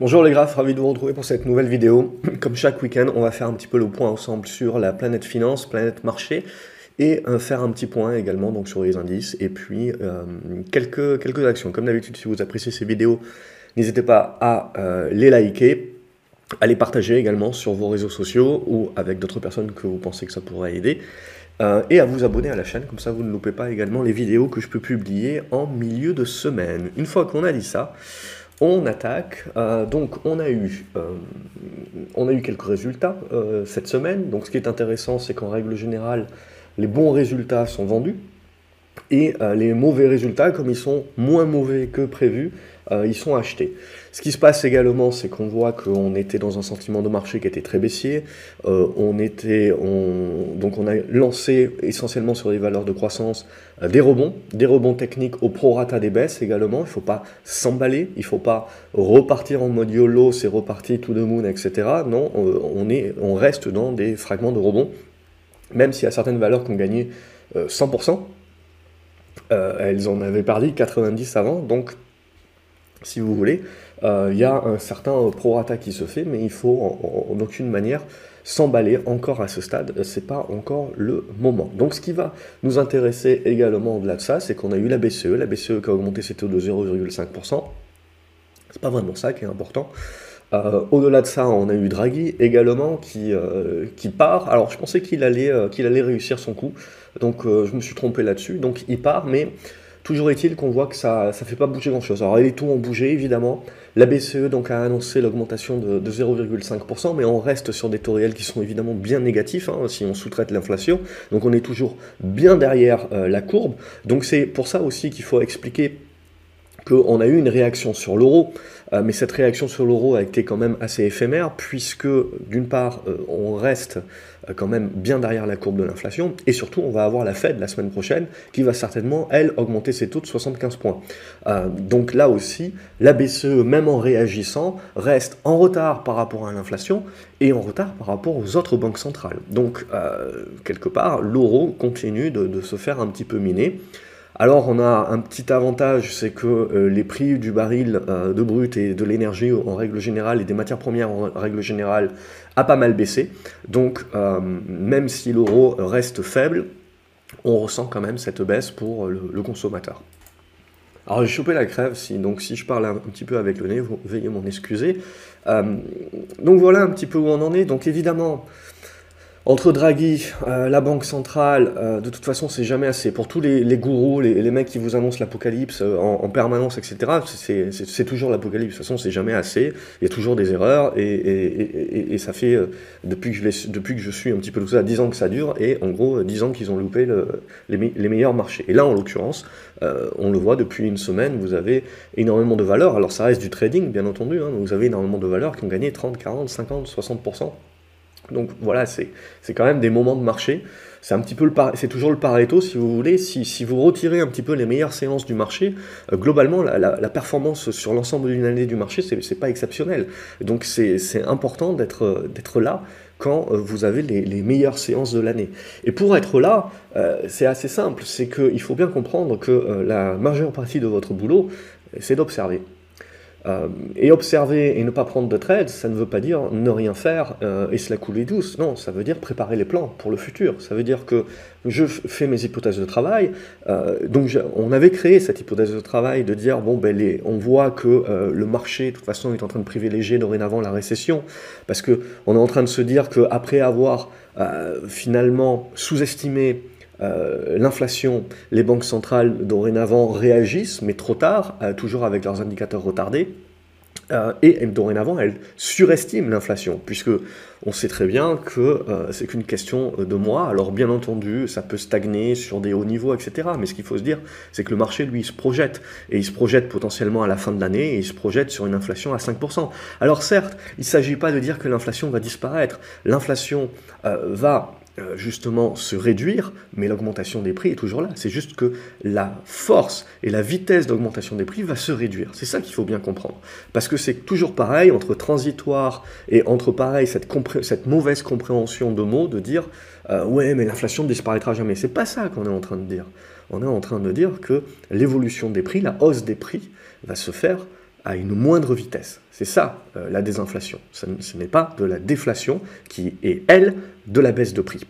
Bonjour les graphes, ravi de vous retrouver pour cette nouvelle vidéo. Comme chaque week-end, on va faire un petit peu le point ensemble sur la planète finance, planète marché, et euh, faire un petit point également donc sur les indices, et puis euh, quelques, actions. Comme d'habitude, si vous appréciez ces vidéos, n'hésitez pas à euh, les liker, à les partager également sur vos réseaux sociaux ou avec d'autres personnes que vous pensez que ça pourrait aider. et à vous abonner à la chaîne, comme ça vous ne loupez pas également les vidéos que je peux publier en milieu de semaine. Une fois qu'on a dit ça, on attaque. Euh, donc on a eu, euh, on a eu quelques résultats euh, cette semaine. Donc ce qui est intéressant, c'est qu'en règle générale, les bons résultats sont vendus. Et les mauvais résultats, comme ils sont moins mauvais que prévu, euh, ils sont achetés. Ce qui se passe également, c'est qu'on voit qu'on était dans un sentiment de marché qui était très baissier. Euh, on était, donc on a lancé essentiellement sur les valeurs de croissance euh, des rebonds, des rebonds techniques au prorata des baisses également. Il ne faut pas s'emballer, il ne faut pas repartir en mode YOLO, c'est reparti tout the moon, etc. Non, on, est, on reste dans des fragments de rebonds, même s'il y a certaines valeurs qui ont gagné 100%. elles en avaient perdu 90 avant, donc si vous voulez, euh, il y a un certain prorata qui se fait, mais il faut en, aucune manière s'emballer encore à ce stade, c'est pas encore le moment. Donc ce qui va nous intéresser également au-delà de ça, c'est qu'on a eu la BCE, la BCE qui a augmenté ses taux de 0,5%, c'est pas vraiment ça qui est important. Euh, au-delà de ça, on a eu Draghi également qui, euh, qui part. Alors je pensais qu'il allait, qu'il allait réussir son coup, donc je me suis trompé là-dessus. Donc il part, mais Toujours est-il qu'on voit que ça ne fait pas bouger grand-chose. Alors les taux ont bougé, évidemment. La BCE donc, a annoncé l'augmentation de, 0,5%, mais on reste sur des taux réels qui sont évidemment bien négatifs, hein, si on sous-traite l'inflation. Donc on est toujours bien derrière euh, la courbe. Donc c'est pour ça aussi qu'il faut expliquer qu'on a eu une réaction sur l'euro, euh, mais cette réaction sur l'euro a été quand même assez éphémère, puisque d'une part, euh, on reste euh, quand même bien derrière la courbe de l'inflation, et surtout, on va avoir la Fed la semaine prochaine, qui va certainement, elle, augmenter ses taux de 75 points. donc là aussi, la BCE, même en réagissant, reste en retard par rapport à l'inflation, et en retard par rapport aux autres banques centrales. Donc, quelque part, l'euro continue de, de se faire un petit peu miner. Alors on a un petit avantage, c'est que euh, les prix du baril euh, de brut et de l'énergie en règle générale et des matières premières en règle générale a pas mal baissé. Donc euh, même si l'euro reste faible, on ressent quand même cette baisse pour le, consommateur. Alors j'ai chopé la crève, si, donc si je parle un, petit peu avec le nez, vous veuillez m'en excuser. donc voilà un petit peu où on en est. Donc évidemment, entre Draghi, euh, la Banque centrale, euh, de toute façon, c'est jamais assez. Pour tous les, gourous, les, mecs qui vous annoncent l'apocalypse euh, en, permanence, etc., c'est toujours l'apocalypse. De toute façon, c'est jamais assez. Il y a toujours des erreurs. Et, ça fait, depuis, que je suis un petit peu tout ça, 10 ans que ça dure. Et en gros, 10 ans qu'ils ont loupé les, meilleurs marchés. Et là, en l'occurrence, on le voit depuis une semaine, vous avez énormément de valeurs. Alors, ça reste du trading, bien entendu. Hein, vous avez énormément de valeurs qui ont gagné 30, 40, 50, 60%. Donc voilà, c'est quand même des moments de marché. C'est un petit peu le c'est toujours le Pareto si vous voulez. Si, si, vous retirez un petit peu les meilleures séances du marché, euh, globalement la, la, performance sur l'ensemble d'une année du marché c'est pas exceptionnel. Donc c'est important d'être d'être là quand euh, vous avez les, les meilleures séances de l'année. Et pour être là, euh, c'est assez simple. C'est qu'il faut bien comprendre que la majeure partie de votre boulot, c'est d'observer. Euh, et observer et ne pas prendre de trade, ça ne veut pas dire ne rien faire euh, et se la couler douce. Non, ça veut dire préparer les plans pour le futur. Ça veut dire que je fais mes hypothèses de travail. Euh, donc on avait créé cette hypothèse de travail de dire bon ben on voit que le marché de toute façon est en train de privilégier dorénavant la récession parce que on est en train de se dire qu'après avoir finalement sous-estimé l'inflation, les banques centrales dorénavant réagissent, mais trop tard, toujours avec leurs indicateurs retardés. Euh, et dorénavant, elles surestiment l'inflation, puisque on sait très bien que euh, c'est qu'une question de mois. Alors bien entendu, ça peut stagner sur des hauts niveaux, etc. Mais ce qu'il faut se dire, c'est que le marché, lui, il se projette. Et il se projette potentiellement à la fin de l'année, et il se projette sur une inflation à 5%. Alors certes, il ne s'agit pas de dire que l'inflation va disparaître. L'inflation euh, va euh, justement se réduire, mais l'augmentation des prix est toujours là. C'est juste que la force et la vitesse d'augmentation des prix va se réduire. C'est ça qu'il faut bien comprendre. Parce que c'est toujours pareil entre transitoire et entre pareil cette, mauvaise compréhension de mots de dire euh, ouais mais l'inflation ne disparaîtra jamais. C'est pas ça qu'on est en train de dire. On est en train de dire que l'évolution des prix, la hausse des prix va se faire à une moindre vitesse. C'est ça la désinflation. Ce, n'est pas de la déflation qui est, elle, de la baisse de prix.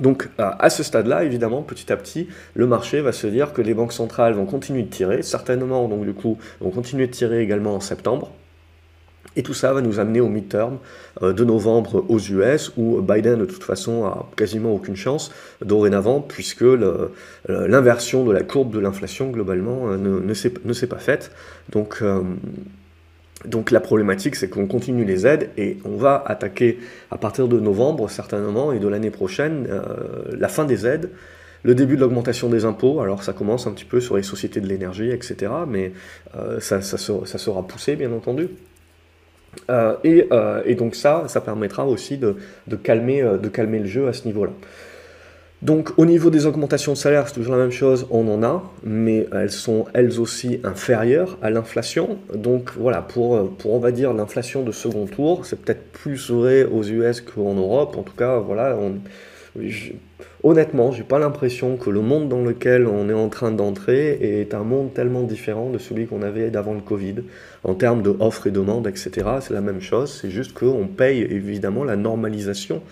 Donc à ce stade-là, évidemment, petit à petit, le marché va se dire que les banques centrales vont continuer de tirer, certainement donc du coup vont continuer de tirer également en septembre. Et tout ça va nous amener au midterm euh, de novembre aux US, où Biden de toute façon a quasiment aucune chance dorénavant, puisque l'inversion de la courbe de l'inflation globalement euh, ne, s'est pas faite. Donc euh, donc la problématique, c'est qu'on continue les aides et on va attaquer à partir de novembre certainement et de l'année prochaine la fin des aides, le début de l'augmentation des impôts. Alors ça commence un petit peu sur les sociétés de l'énergie, etc. Mais ça, sera, poussé, bien entendu. Euh, et, donc ça, ça permettra aussi de calmer, de calmer le jeu à ce niveau-là. Donc au niveau des augmentations de salaire, c'est toujours la même chose, on en a, mais elles sont elles aussi inférieures à l'inflation. Donc voilà, pour, pour on va dire l'inflation de second tour, c'est peut-être plus vrai aux US qu'en Europe. En tout cas, voilà, je, honnêtement, j'ai pas l'impression que le monde dans lequel on est en train d'entrer est un monde tellement différent de celui qu'on avait d'avant le Covid. En termes de offres et demandes, etc., c'est la même chose, c'est juste qu'on paye évidemment la normalisation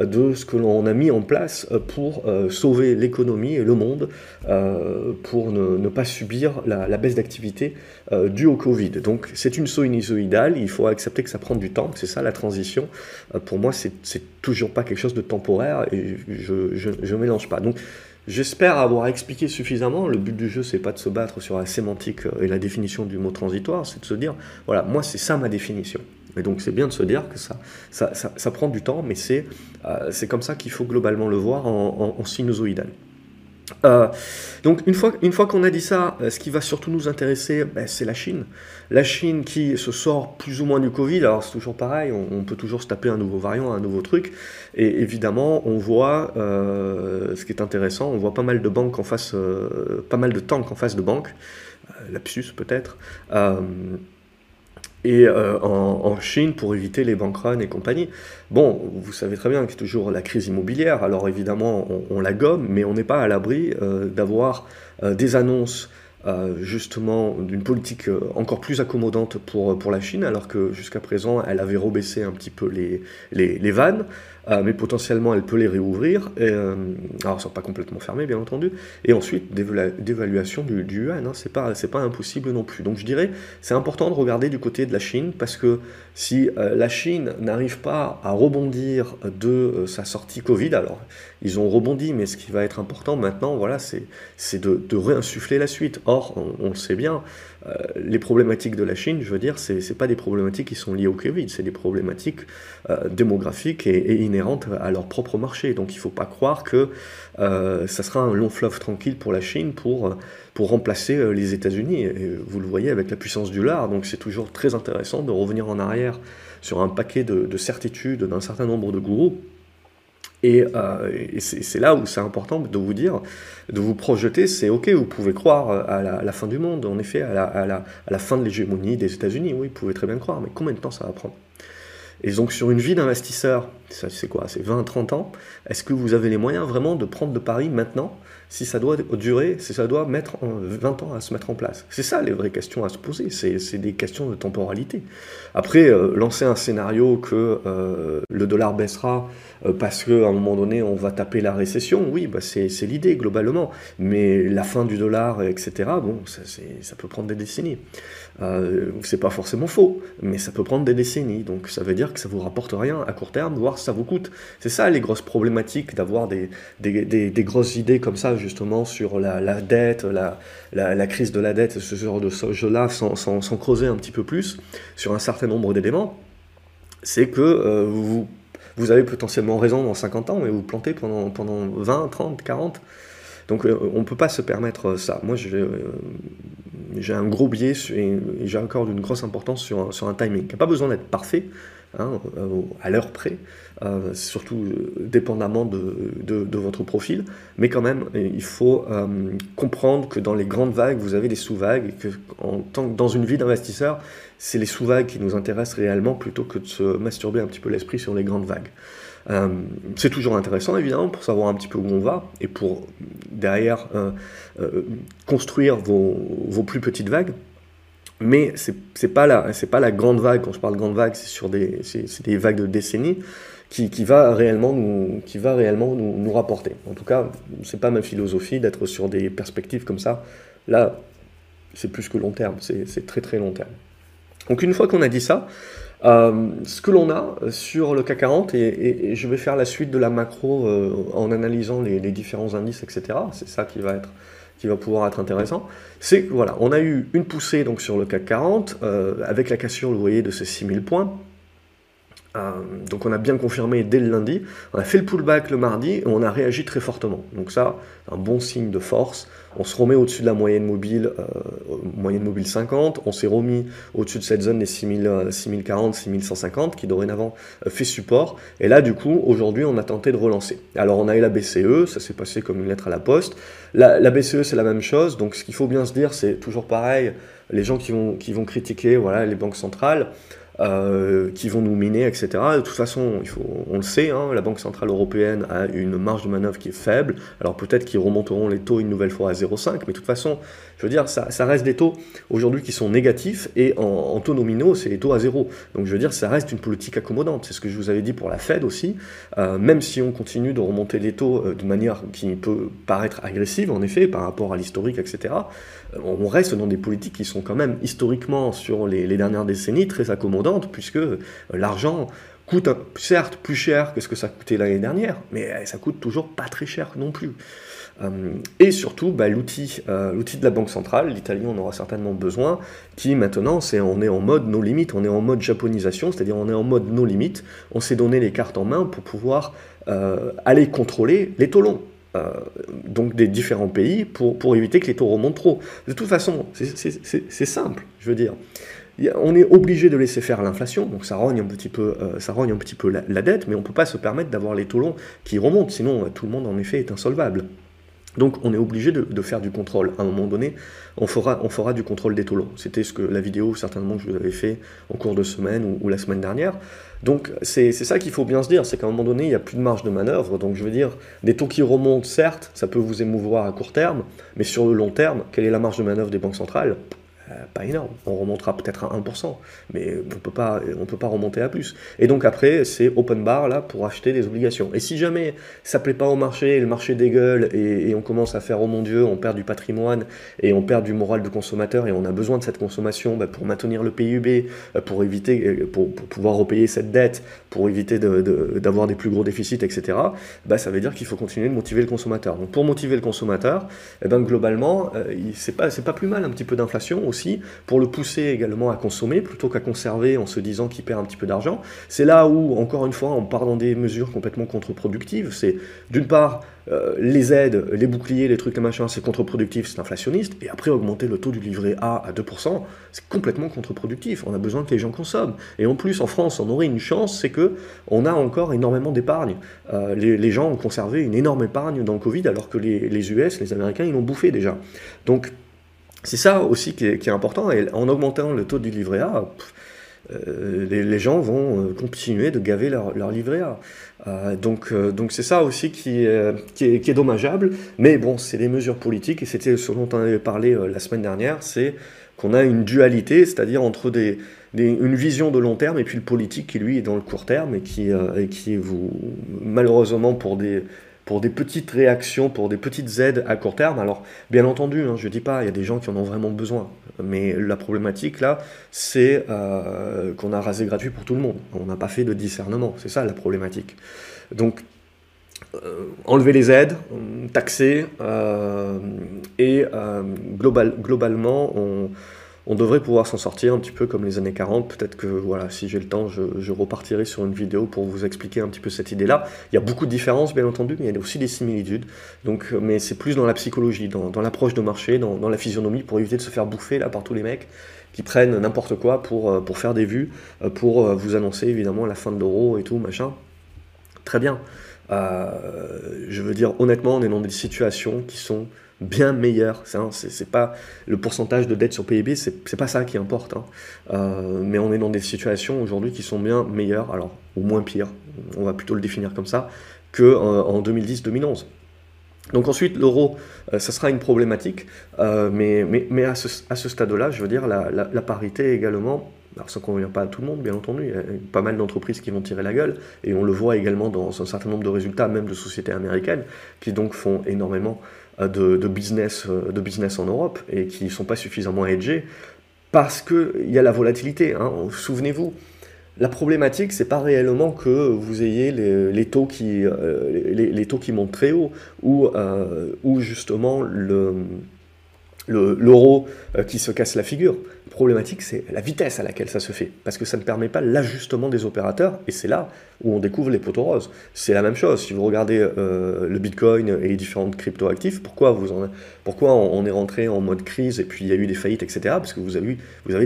de ce que l'on a mis en place euh, pour euh, sauver l'économie et le monde, euh, pour ne, pas subir la, baisse d'activité due au Covid. Donc c'est une sinusoïdale, il faut accepter que ça prend du temps, c'est ça la transition. pour moi, c'est toujours pas quelque chose de temporaire et je ne mélange pas. Donc J'espère avoir expliqué suffisamment. Le but du jeu, c'est pas de se battre sur la sémantique et la définition du mot transitoire, c'est de se dire, voilà, moi, c'est ça ma définition. Et donc c'est bien de se dire que ça, ça, ça, prend du temps, mais c'est euh, c'est comme ça qu'il faut globalement le voir en, en, sinusoïdal. Euh, donc une fois, une fois qu'on a dit ça, euh, ce qui va surtout nous intéresser, ben, c'est la Chine. La Chine qui se sort plus ou moins du Covid, alors c'est toujours pareil, on, peut toujours se taper un nouveau variant, un nouveau truc, et évidemment on voit, ce qui est intéressant, on voit pas mal de banques en face, pas mal de tanks en face de banques, lapsus peut-être, et euh, en, Chine pour éviter les runs et compagnie. Bon, vous savez très bien que c'est toujours la crise immobilière, alors évidemment on, la gomme, mais on n'est pas à l'abri euh, d'avoir euh, des annonces justement d'une politique encore plus accommodante pour, pour la Chine, alors que jusqu'à présent elle avait rebaissé un petit peu les, les vannes. Euh, mais potentiellement elle peut les réouvrir. Et, euh, alors, ça pas complètement fermé, bien entendu. Et ensuite, d'évaluation du, du, yuan, hein, c'est pas, pas impossible non plus. Donc je dirais, c'est important de regarder du côté de la Chine, parce que si euh, la Chine n'arrive pas à rebondir de sa sortie Covid, alors ils ont rebondi, mais ce qui va être important maintenant, voilà, c'est de, réinsuffler la suite. Or, on, le sait bien, euh, les problématiques de la Chine, je veux dire, ce n'est pas des problématiques qui sont liées au Covid, c'est des problématiques euh, démographiques et, inhérentes à leur propre marché. Donc il ne faut pas croire que euh, ça sera un long fleuve tranquille pour la Chine pour, pour remplacer les États-Unis. Vous le voyez avec la puissance du lard, donc c'est toujours très intéressant de revenir en arrière sur un paquet de, de certitudes d'un certain nombre de gourous euh, et, c'est là où c'est important de vous dire, de vous projeter, c'est ok, vous pouvez croire à la, fin du monde, en effet, à la, à la, à la fin de l'hégémonie des États-Unis, oui, vous pouvez très bien croire, mais combien de temps ça va prendre? Et donc sur une vie d'investisseur, c'est quoi? C'est 20-30 ans, est-ce que vous avez les moyens vraiment de prendre de Paris maintenant? Si ça doit durer, si ça doit mettre 20 ans à se mettre en place C'est ça les vraies questions à se poser, c'est des questions de temporalité. Après, euh, lancer un scénario que euh, le dollar baissera euh, parce qu'à un moment donné on va taper la récession, oui, bah c'est l'idée globalement. Mais la fin du dollar, etc., bon, ça, peut prendre des décennies. Euh, c'est pas forcément faux, mais ça peut prendre des décennies. Donc ça veut dire que ça vous rapporte rien à court terme, voire ça vous coûte. C'est ça les grosses problématiques d'avoir des, grosses idées comme ça, justement, sur la, la dette, la, la, crise de la dette, ce genre de jeu-là, sans, sans, creuser un petit peu plus sur un certain nombre d'éléments. C'est que euh, vous vous avez potentiellement raison dans 50 ans, mais vous plantez pendant, pendant 20, 30, 40. Donc euh, on ne peut pas se permettre ça. Moi, euh, j'ai un gros biais et j'ai encore une grosse importance sur sur un timing. Il n'y a pas besoin d'être parfait, hein, à l'heure près, euh, surtout dépendamment de, votre profil, mais quand même, il faut comprendre que dans les grandes vagues, vous avez des sous-vagues, et que dans une vie d'investisseur, c'est les sous-vagues qui nous intéressent réellement plutôt que de se masturber un petit peu l'esprit sur les grandes vagues. Euh, c'est toujours intéressant évidemment pour savoir un petit peu où on va et pour derrière euh, euh, construire vos, plus petites vagues. Mais c'est n'est pas, la, pas la grande vague, quand je parle de grande vague, c'est sur des, des vagues de décennies, qui, qui, va réellement, nous, qui va réellement nous rapporter. En tout cas, c'est pas ma philosophie d'être sur des perspectives comme ça. Là, c'est plus que long terme, c'est très très long terme. Donc une fois qu'on a dit ça, euh, ce que l'on a sur le CAC 40, et, je vais faire la suite de la macro euh, en analysant les, différents indices, etc. C'est ça qui va, être, qui va pouvoir être intéressant. C'est que voilà, on a eu une poussée donc, sur le CAC 40, euh, avec la cassure, vous voyez, de ces 6000 points. Euh, donc on a bien confirmé dès le lundi, on a fait le pullback le mardi et on a réagi très fortement. Donc ça, un bon signe de force. On se remet au-dessus de la moyenne mobile, euh, moyenne mobile 50. On s'est remis au-dessus de cette zone des 6000, 6040, 6150 qui dorénavant euh, fait support. Et là, du coup, aujourd'hui, on a tenté de relancer. Alors on a eu la BCE, ça s'est passé comme une lettre à la poste. La, la BCE, c'est la même chose. Donc ce qu'il faut bien se dire, c'est toujours pareil. Les gens qui vont, qui vont critiquer voilà, les banques centrales. Euh, qui vont nous miner, etc. De toute façon, il faut, on le sait, hein, la Banque Centrale Européenne a une marge de manœuvre qui est faible. Alors peut-être qu'ils remonteront les taux une nouvelle fois à 0,5, mais de toute façon, je veux dire, ça, reste des taux aujourd'hui qui sont négatifs et en, taux nominaux, c'est les taux à zéro. Donc je veux dire, ça reste une politique accommodante. C'est ce que je vous avais dit pour la Fed aussi. Euh, même si on continue de remonter les taux euh, de manière qui peut paraître agressive, en effet, par rapport à l'historique, etc., on reste dans des politiques qui sont quand même historiquement sur les dernières décennies très accommodantes puisque euh, l'argent coûte certes plus cher que ce que ça coûtait l'année dernière, mais euh, ça coûte toujours pas très cher non plus. Euh, et surtout, bah, l'outil, l'outil de la Banque centrale, l'Italie en aura certainement besoin, qui maintenant, c'est on est en mode nos limites, on est en mode japonisation, c'est-à-dire on est en mode nos limites, on s'est donné les cartes en main pour pouvoir aller contrôler les taux longs. donc des différents pays pour, pour éviter que les taux remontent trop. De toute façon, c'est simple, je veux dire on est obligé de laisser faire l'inflation, donc ça rogne un petit peu, euh, la, dette, mais on ne peut pas se permettre d'avoir les taux longs qui remontent, sinon euh, tout le monde en effet est insolvable. Donc on est obligé de, faire du contrôle. À un moment donné, on fera, du contrôle des taux longs. C'était ce que la vidéo certainement que je vous avais fait en cours de semaine ou, la semaine dernière. Donc c'est ça qu'il faut bien se dire, c'est qu'à un moment donné, il n'y a plus de marge de manœuvre. Donc je veux dire, des taux qui remontent, certes, ça peut vous émouvoir à court terme, mais sur le long terme, quelle est la marge de manœuvre des banques centrales? Pas énorme. On remontera peut-être à 1%, mais on peut pas, peut pas remonter à plus. Et donc après, c'est open bar là pour acheter des obligations. Et si jamais ça plaît pas au marché, le marché dégueule et, et on commence à faire oh mon dieu, on perd du patrimoine et on perd du moral de consommateur et on a besoin de cette consommation bah, pour maintenir le PUB, euh, pour éviter, euh, pour, pouvoir repayer cette dette, pour éviter d'avoir des plus gros déficits, etc. Bah, ça veut dire qu'il faut continuer de motiver le consommateur. Donc pour motiver le consommateur, eh ben, globalement, c'est pas, pas plus mal un petit peu d'inflation pour le pousser également à consommer plutôt qu'à conserver en se disant qu'il perd un petit peu d'argent. C'est là où, encore une fois, on part dans des mesures complètement contre-productives. C'est d'une part euh, les aides, les boucliers, les trucs, les machins, c'est contre-productif, c'est inflationniste, et après augmenter le taux du livret A à 2%, c'est complètement contre-productif. On a besoin que les gens consomment. Et en plus, en France, on aurait une chance, c'est que on a encore énormément d'épargne. Euh, les, gens ont conservé une énorme épargne dans le Covid, alors que les, les US, les Américains, ils l'ont bouffé déjà. Donc c'est ça aussi qui est, important. Et en augmentant le taux du livret A, euh, les, gens vont euh, continuer de gaver leur, livret A. Euh, donc, donc c'est ça aussi qui est, qui est, dommageable. Mais bon, c'est des mesures politiques et c'était ce dont on avait parlé la semaine dernière. C'est qu'on a une dualité, c'est-à-dire entre une vision de long terme et puis le politique qui lui est dans le court terme et qui, et qui vous malheureusement pour des pour des petites réactions, pour des petites aides à court terme. Alors, bien entendu, hein, je ne dis pas, il y a des gens qui en ont vraiment besoin. Mais la problématique, là, c'est euh, qu'on a rasé gratuit pour tout le monde. On n'a pas fait de discernement. C'est ça la problématique. Donc, euh, enlever les aides, taxer, euh, et global, globalement, on on devrait pouvoir s'en sortir un petit peu comme les années 40. Peut-être que voilà, si j'ai le temps, je, repartirai sur une vidéo pour vous expliquer un petit peu cette idée-là. Il y a beaucoup de différences, bien entendu, mais il y a aussi des similitudes. Donc, euh, mais c'est plus dans la psychologie, dans, l'approche de marché, dans, la physionomie, pour éviter de se faire bouffer là par tous les mecs qui prennent n'importe quoi pour, euh, pour faire des vues, euh, pour vous annoncer évidemment la fin de l'euro et tout, machin. Très bien. je veux dire, honnêtement, on est dans des situations qui sont bien meilleur. C'est pas le pourcentage de dette sur PIB, c'est pas ça qui importe. Hein. Euh, mais on est dans des situations aujourd'hui qui sont bien meilleures, alors ou moins pires, on va plutôt le définir comme ça, que euh, en 2010-2011. Donc ensuite, l'euro, ça sera une problématique, mais, mais, mais, à ce, à ce stade-là, je veux dire, la, la, parité également, alors ça ne convient pas à tout le monde, bien entendu, il y a pas mal d'entreprises qui vont tirer la gueule, et on le voit également dans un certain nombre de résultats, même de sociétés américaines, qui donc font énormément de, de business, de business en Europe, et qui ne sont pas suffisamment hedgés, parce qu'il y a la volatilité. Hein. Souvenez-vous, la problématique, c'est pas réellement que vous ayez les, taux, qui, euh, les, taux qui montent très haut, ou, euh, ou justement le, l'euro euh, qui se casse la figure. La problématique, c'est la vitesse à laquelle ça se fait, parce que ça ne permet pas l'ajustement des opérateurs, et c'est là où on découvre les poteaux roses. C'est la même chose, si vous regardez euh, le Bitcoin et les différentes crypto-actifs, pourquoi, vous en, pourquoi on est rentré en mode crise, et puis il y a eu des faillites, etc., parce que vous avez,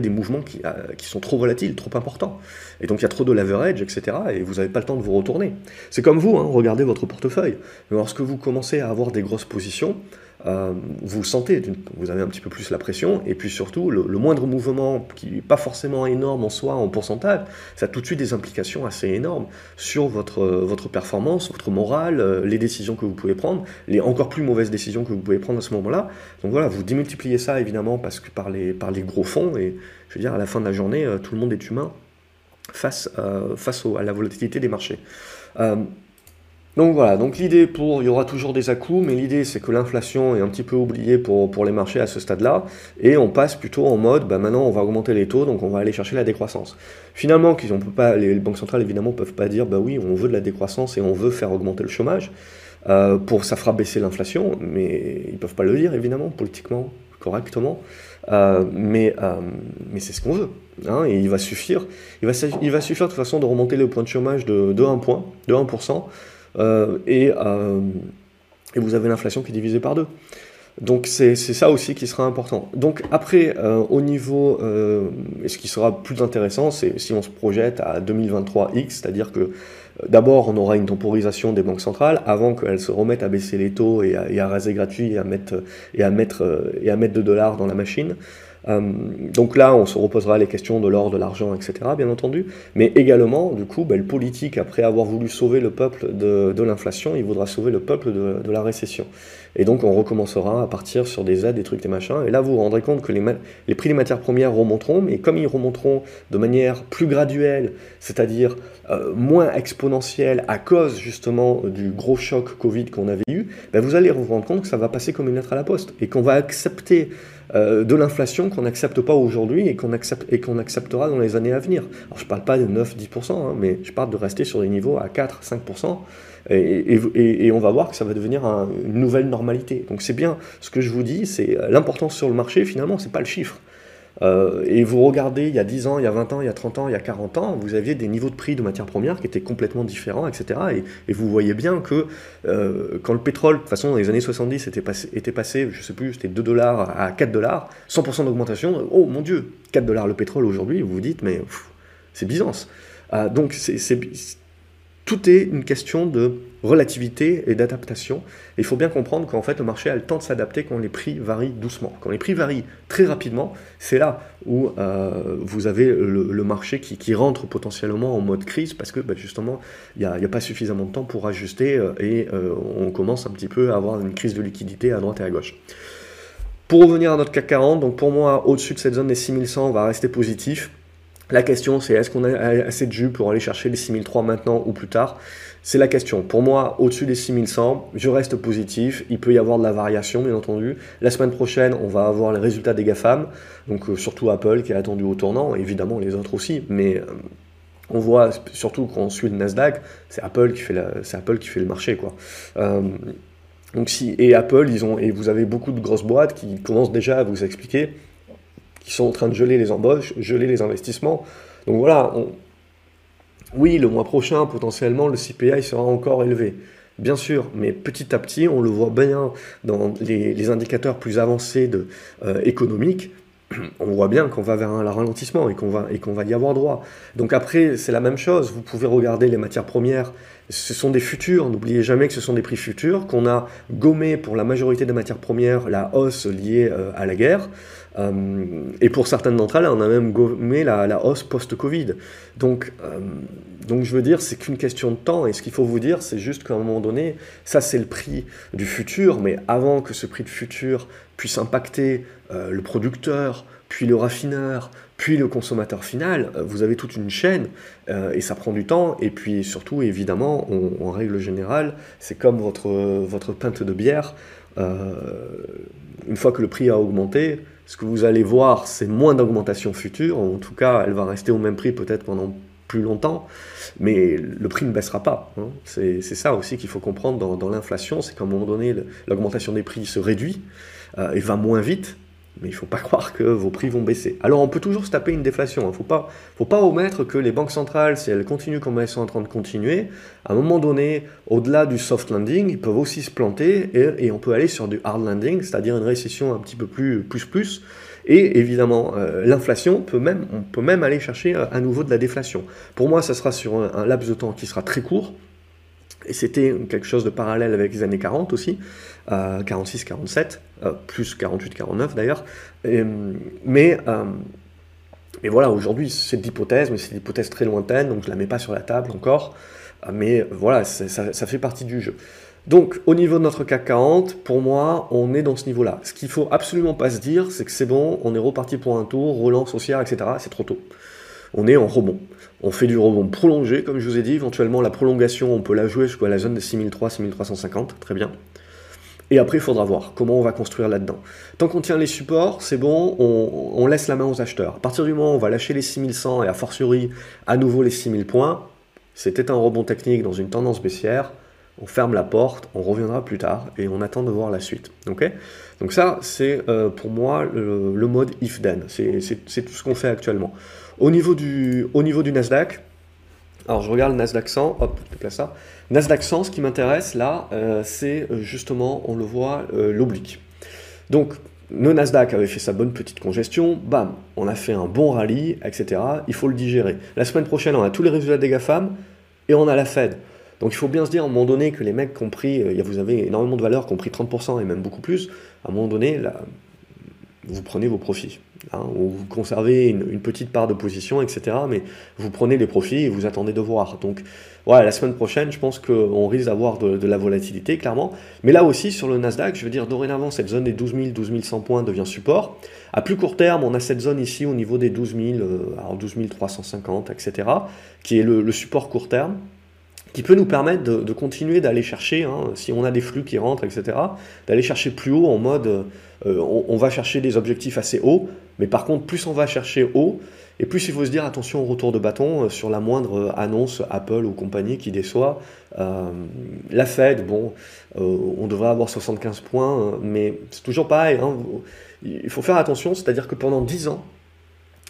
des mouvements qui, euh, qui sont trop volatiles, trop importants, et donc il y a trop de leverage, etc., et vous n'avez pas le temps de vous retourner. C'est comme vous, hein, regardez votre portefeuille. Lorsque vous commencez à avoir des grosses positions, euh, vous sentez, vous avez un petit peu plus la pression, et puis surtout, le, moindre mouvement qui n'est pas forcément énorme en soi, en pourcentage, ça a tout de suite des implications assez énormes sur votre, votre performance, votre morale, euh, les décisions que vous pouvez prendre, les encore plus mauvaises décisions que vous pouvez prendre à ce moment-là. Donc voilà, vous démultipliez ça évidemment parce que par les, par les gros fonds, et je veux dire, à la fin de la journée, euh, tout le monde est humain face, face à la volatilité des marchés. Donc voilà, donc l'idée pour, il y aura toujours des à mais l'idée c'est que l'inflation est un petit peu oubliée pour, pour les marchés à ce stade-là, et on passe plutôt en mode, bah maintenant on va augmenter les taux, donc on va aller chercher la décroissance. Finalement, peut pas, les banques centrales évidemment peuvent pas dire, bah oui, on veut de la décroissance et on veut faire augmenter le chômage, euh, pour ça fera baisser l'inflation, mais ils peuvent pas le dire évidemment, politiquement, correctement, euh, mais, euh, mais c'est ce qu'on veut. Hein, et il va suffire, il va, il va suffire de toute façon de remonter le point de chômage de, de 1 point, de 1%, euh, et, euh, et vous avez l'inflation qui est divisée par deux. Donc c'est ça aussi qui sera important. Donc après, euh, au niveau, ce qui sera plus intéressant, c'est si on se projette à 2023X, c'est-à-dire que d'abord on aura une temporisation des banques centrales avant qu'elles se remettent à baisser les taux et à, à raser gratuit et à mettre, et à mettre, et à mettre de dollars dans la machine. Euh, donc là, on se reposera les questions de l'or, de l'argent, etc., bien entendu. Mais également, du coup, ben, le politique, après avoir voulu sauver le peuple de, l'inflation, il voudra sauver le peuple de, la récession. Et donc, on recommencera à partir sur des aides, des trucs, des machins. Et là, vous vous rendrez compte que les, prix des matières premières remonteront, mais comme ils remonteront de manière plus graduelle, c'est-à-dire euh, moins exponentielle à cause justement du gros choc Covid qu'on avait eu, ben, vous allez vous rendre compte que ça va passer comme une lettre à la poste et qu'on va accepter euh, de l'inflation qu'on n'accepte pas aujourd'hui et qu'on acceptera dans les années à venir. Alors je ne parle pas de 9-10%, hein, mais je parle de rester sur des niveaux à 4-5%, et, et, on va voir que ça va devenir une nouvelle normalité. Donc c'est bien, ce que je vous dis, c'est euh, l'importance sur le marché, finalement, c'est pas le chiffre. Euh, et vous regardez, il y a 10 ans, il y a 20 ans, il y a 30 ans, il y a 40 ans, vous aviez des niveaux de prix de matières premières qui étaient complètement différents, etc. Et, vous voyez bien que euh, quand le pétrole, de toute façon, dans les années 70, était passé, était passé je sais plus, c'était 2 dollars à 4 dollars, 100% d'augmentation, oh mon Dieu, 4 dollars le pétrole aujourd'hui, vous vous dites, mais c'est Byzance. Euh, donc c'est tout est une question de relativité et d'adaptation. Il faut bien comprendre qu'en fait, le marché a le temps de s'adapter quand les prix varient doucement. Quand les prix varient très rapidement, c'est là où euh, vous avez le, marché qui, rentre potentiellement en mode crise parce que bah, justement, il n'y a, pas suffisamment de temps pour ajuster euh, et euh, on commence un petit peu à avoir une crise de liquidité à droite et à gauche. Pour revenir à notre CAC 40, donc pour moi, au-dessus de cette zone des 6100, on va rester positif. La question, c'est est-ce qu'on a assez de jus pour aller chercher les 6003 maintenant ou plus tard? C'est la question. Pour moi, au-dessus des 6100, je reste positif. Il peut y avoir de la variation, bien entendu. La semaine prochaine, on va avoir les résultats des GAFAM, donc euh, surtout Apple qui est attendu au tournant, évidemment les autres aussi, mais euh, on voit surtout quand on suit le Nasdaq, c'est Apple qui fait qui fait le marché quoi. Euh, donc si et Apple, ils ont et vous avez beaucoup de grosses boîtes qui commencent déjà à vous expliquer qui sont en train de geler les embauches, geler les investissements. Donc voilà, oui, le mois prochain, potentiellement, le CPI sera encore élevé. Bien sûr, mais petit à petit, on le voit bien dans les, indicateurs plus avancés de, euh, économiques, on voit bien qu'on va vers un ralentissement et qu'on va, et qu'on va y avoir droit. Donc après, c'est la même chose. Vous pouvez regarder les matières premières. Ce sont des futurs. N'oubliez jamais que ce sont des prix futurs, qu'on a gommé pour la majorité des matières premières la hausse liée euh, à la guerre. Et pour certaines d'entre elles, on a même gommé la, hausse post-Covid. Donc, donc je veux dire, c'est qu'une question de temps, et ce qu'il faut vous dire, c'est juste qu'à un moment donné, ça c'est le prix du futur, mais avant que ce prix de futur puisse impacter le producteur, puis le raffineur, puis le consommateur final, euh, vous avez toute une chaîne euh, et ça prend du temps. Et puis surtout, évidemment, en règle générale, c'est comme votre, votre pinte de bière. Euh, une fois que le prix a augmenté, ce que vous allez voir, c'est moins d'augmentation future. En tout cas, elle va rester au même prix peut-être pendant plus longtemps, mais le prix ne baissera pas. Hein. C'est ça aussi qu'il faut comprendre dans, dans l'inflation, c'est qu'à un moment donné, l'augmentation des prix se réduit et va moins vite, mais il ne faut pas croire que vos prix vont baisser. Alors on peut toujours se taper une déflation, il hein. ne faut pas, faut pas omettre que les banques centrales, si elles continuent comme elles sont en train de continuer, à un moment donné, au-delà du soft landing, ils peuvent aussi se planter et, on peut aller sur du hard landing, c'est-à-dire une récession un petit peu plus plus plus. Et évidemment, euh, l'inflation peut même, on peut même aller chercher euh, à nouveau de la déflation. Pour moi, ça sera sur un laps de temps qui sera très court, et c'était quelque chose de parallèle avec les années 40 aussi, 46-47, euh, plus 48-49 d'ailleurs. Mais, euh, mais voilà, aujourd'hui c'est l'hypothèse, mais c'est une hypothèse très lointaine, donc je ne la mets pas sur la table encore. Euh, mais voilà, ça, fait partie du jeu. Donc, au niveau de notre CAC 40, pour moi, on est dans ce niveau-là. Ce qu'il faut absolument pas se dire, c'est que c'est bon, on est reparti pour un tour, relance haussière, etc. C'est trop tôt. On est en rebond. On fait du rebond prolongé, comme je vous ai dit. Éventuellement, la prolongation, on peut la jouer jusqu'à la zone de 6300, 6350. Très bien. Et après, il faudra voir comment on va construire là-dedans. Tant qu'on tient les supports, c'est bon, on, laisse la main aux acheteurs. À partir du moment où on va lâcher les 6100 et a fortiori à nouveau les 6000 points, c'était un rebond technique dans une tendance baissière, on ferme la porte, on reviendra plus tard et on attend de voir la suite. Donc ça, c'est euh, pour moi le, le mode if-then. C'est tout ce qu'on fait actuellement. Au niveau du, au niveau du Nasdaq, alors je regarde le Nasdaq 100, hop, je déplace ça. Nasdaq 100, ce qui m'intéresse là, euh, c'est euh, justement, on le voit, euh, l'oblique. Donc le Nasdaq avait fait sa bonne petite congestion, bam, on a fait un bon rallye, etc. Il faut le digérer. La semaine prochaine, on a tous les résultats des GAFAM et on a la Fed. Donc il faut bien se dire à un moment donné que les mecs qui ont pris, vous avez énormément de valeurs qui ont pris 30% et même beaucoup plus, à un moment donné, là, vous prenez vos profits. Hein, vous conservez une, petite part de position, etc. Mais vous prenez les profits et vous attendez de voir. Donc voilà, la semaine prochaine, je pense qu'on risque d'avoir de, la volatilité, clairement. Mais là aussi, sur le Nasdaq, je veux dire, dorénavant, cette zone des 12 000, 12 100 points devient support. À plus court terme, on a cette zone ici au niveau des 12 000, euh, alors 12 350, etc., qui est le support court terme qui peut nous permettre de, continuer d'aller chercher, hein, si on a des flux qui rentrent, etc., d'aller chercher plus haut en mode, euh, on, va chercher des objectifs assez hauts, mais par contre, plus on va chercher haut, et plus il faut se dire attention au retour de bâton euh, sur la moindre annonce Apple ou compagnie qui déçoit. Euh, la Fed, bon, on devrait avoir 75 points, mais c'est toujours pareil, hein, il faut faire attention, c'est-à-dire que pendant 10 ans,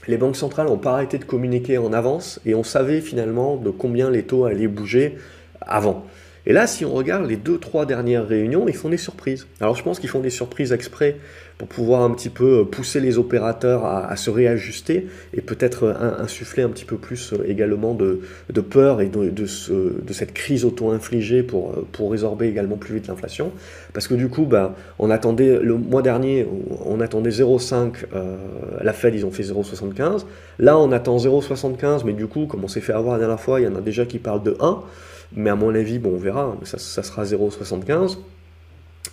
les banques centrales n'ont pas arrêté de communiquer en avance et on savait finalement de combien les taux allaient bouger avant. Et là, si on regarde les deux, trois dernières réunions, ils font des surprises. Alors je pense qu'ils font des surprises exprès pour pouvoir un petit peu pousser les opérateurs à, se réajuster et peut-être insuffler un petit peu plus euh, également de, peur et de, cette crise auto-infligée pour, euh, pour résorber également plus vite l'inflation. Parce que du coup, bah, on attendait, le mois dernier, on attendait 0,5, euh, la Fed, ils ont fait 0,75. Là, on attend 0,75, mais du coup, comme on s'est fait avoir la dernière fois, il y en a déjà qui parlent de 1. Mais à mon avis, bon, on verra, ça, sera 0,75.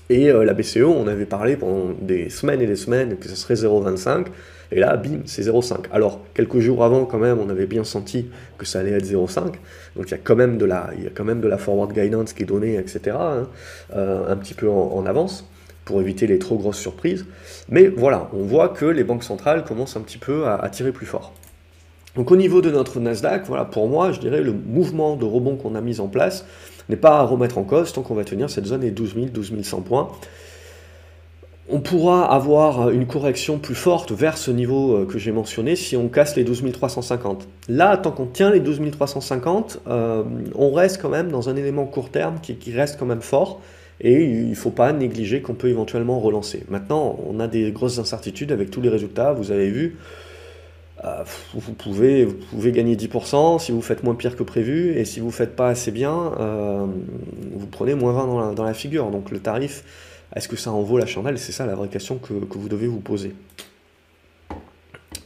Et euh, la BCE, on avait parlé pendant des semaines et des semaines que ce serait 0,25. Et là, bim, c'est 0,5. Alors, quelques jours avant, quand même, on avait bien senti que ça allait être 0,5. Donc, il y, a quand même de la, y a quand même de la forward guidance qui est donnée, etc. Hein, euh, un petit peu en, avance pour éviter les trop grosses surprises. Mais voilà, on voit que les banques centrales commencent un petit peu à, à tirer plus fort. Donc, au niveau de notre Nasdaq, voilà, pour moi, je dirais le mouvement de rebond qu'on a mis en place, n'est pas à remettre en cause tant qu'on va tenir cette zone des 12 000, 12 100 points. On pourra avoir une correction plus forte vers ce niveau euh, que j'ai mentionné si on casse les 12 350. Là, tant qu'on tient les 12 350, euh, on reste quand même dans un élément court terme qui, qui reste quand même fort et il ne faut pas négliger qu'on peut éventuellement relancer. Maintenant, on a des grosses incertitudes avec tous les résultats, vous avez vu, euh, vous, pouvez, vous pouvez gagner 10% si vous faites moins pire que prévu, et si vous ne faites pas assez bien, euh, vous prenez moins 20 dans la, figure. Donc le tarif, est-ce que ça en vaut la chandelle? C'est ça la vraie question que, vous devez vous poser.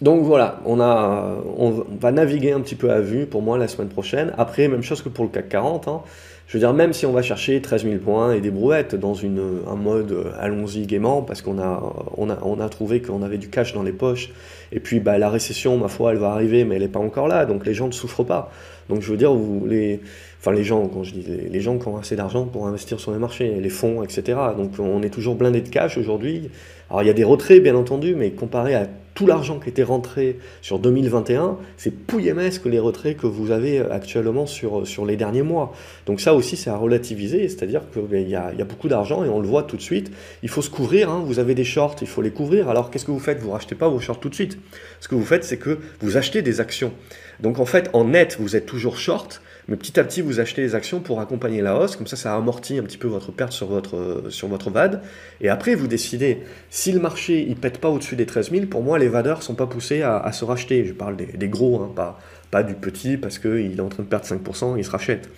Donc voilà, on, va naviguer un petit peu à vue pour moi la semaine prochaine. Après, même chose que pour le CAC 40. Hein. Je veux dire, même si on va chercher 13 000 points et des brouettes dans un mode euh, allons-y gaiement, parce qu'on a, on a, on a trouvé qu'on avait du cash dans les poches, et puis bah, la récession, ma foi, elle va arriver, mais elle n'est pas encore là, donc les gens ne souffrent pas. Donc je veux dire, vous, les, enfin les gens, quand je dis les, gens qui ont assez d'argent pour investir sur les marchés, les fonds, etc. Donc on est toujours blindé de cash aujourd'hui. Alors il y a des retraits bien entendu, mais comparé à tout l'argent qui était rentré sur 2021, c'est pouillemesque les retraits que vous avez actuellement sur, sur les derniers mois. Donc ça aussi c'est à relativiser, c'est-à-dire qu'il ben, y, a, y a beaucoup d'argent et on le voit tout de suite. Il faut se couvrir, hein. vous avez des shorts, il faut les couvrir. Alors qu'est-ce que vous faites? Vous rachetez pas vos shorts tout de suite. Ce que vous faites c'est que vous achetez des actions. Donc en fait en net vous êtes toujours short, mais petit à petit, vous achetez les actions pour accompagner la hausse, comme ça, ça amortit un petit peu votre perte sur votre, sur votre VAD. Et après, vous décidez, si le marché ne pète pas au-dessus des 13 000, pour moi, les VADeurs ne sont pas poussés à, se racheter. Je parle des, gros, hein, pas, du petit, parce qu'il est en train de perdre 5%, il se rachète.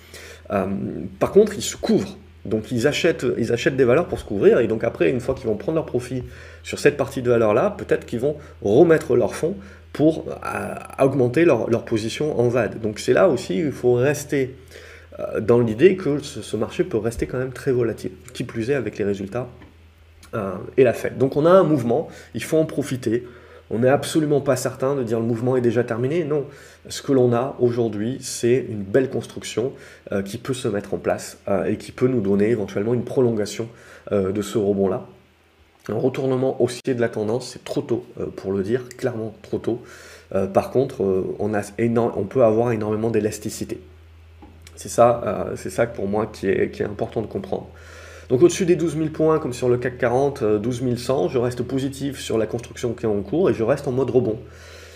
Euh, par contre, ils se couvrent. Donc ils achètent, ils achètent des valeurs pour se couvrir, et donc après, une fois qu'ils vont prendre leur profit sur cette partie de valeur-là, peut-être qu'ils vont remettre leur fonds pour euh, augmenter leur, position en VAD. Donc c'est là aussi il faut rester euh, dans l'idée que ce, marché peut rester quand même très volatile, qui plus est avec les résultats euh, et la fête. Donc on a un mouvement, il faut en profiter. On n'est absolument pas certain de dire le mouvement est déjà terminé. Non, ce que l'on a aujourd'hui, c'est une belle construction qui peut se mettre en place et qui peut nous donner éventuellement une prolongation de ce rebond-là. Un retournement haussier de la tendance, c'est trop tôt euh, pour le dire, clairement trop tôt. Euh, par contre, euh, on, peut avoir énormément d'élasticité. C'est ça, c'est ça pour moi qui est, qui est important de comprendre. Donc au-dessus des 12 000 points, comme sur le CAC 40, 12 100, je reste positif sur la construction qui est en cours et je reste en mode rebond.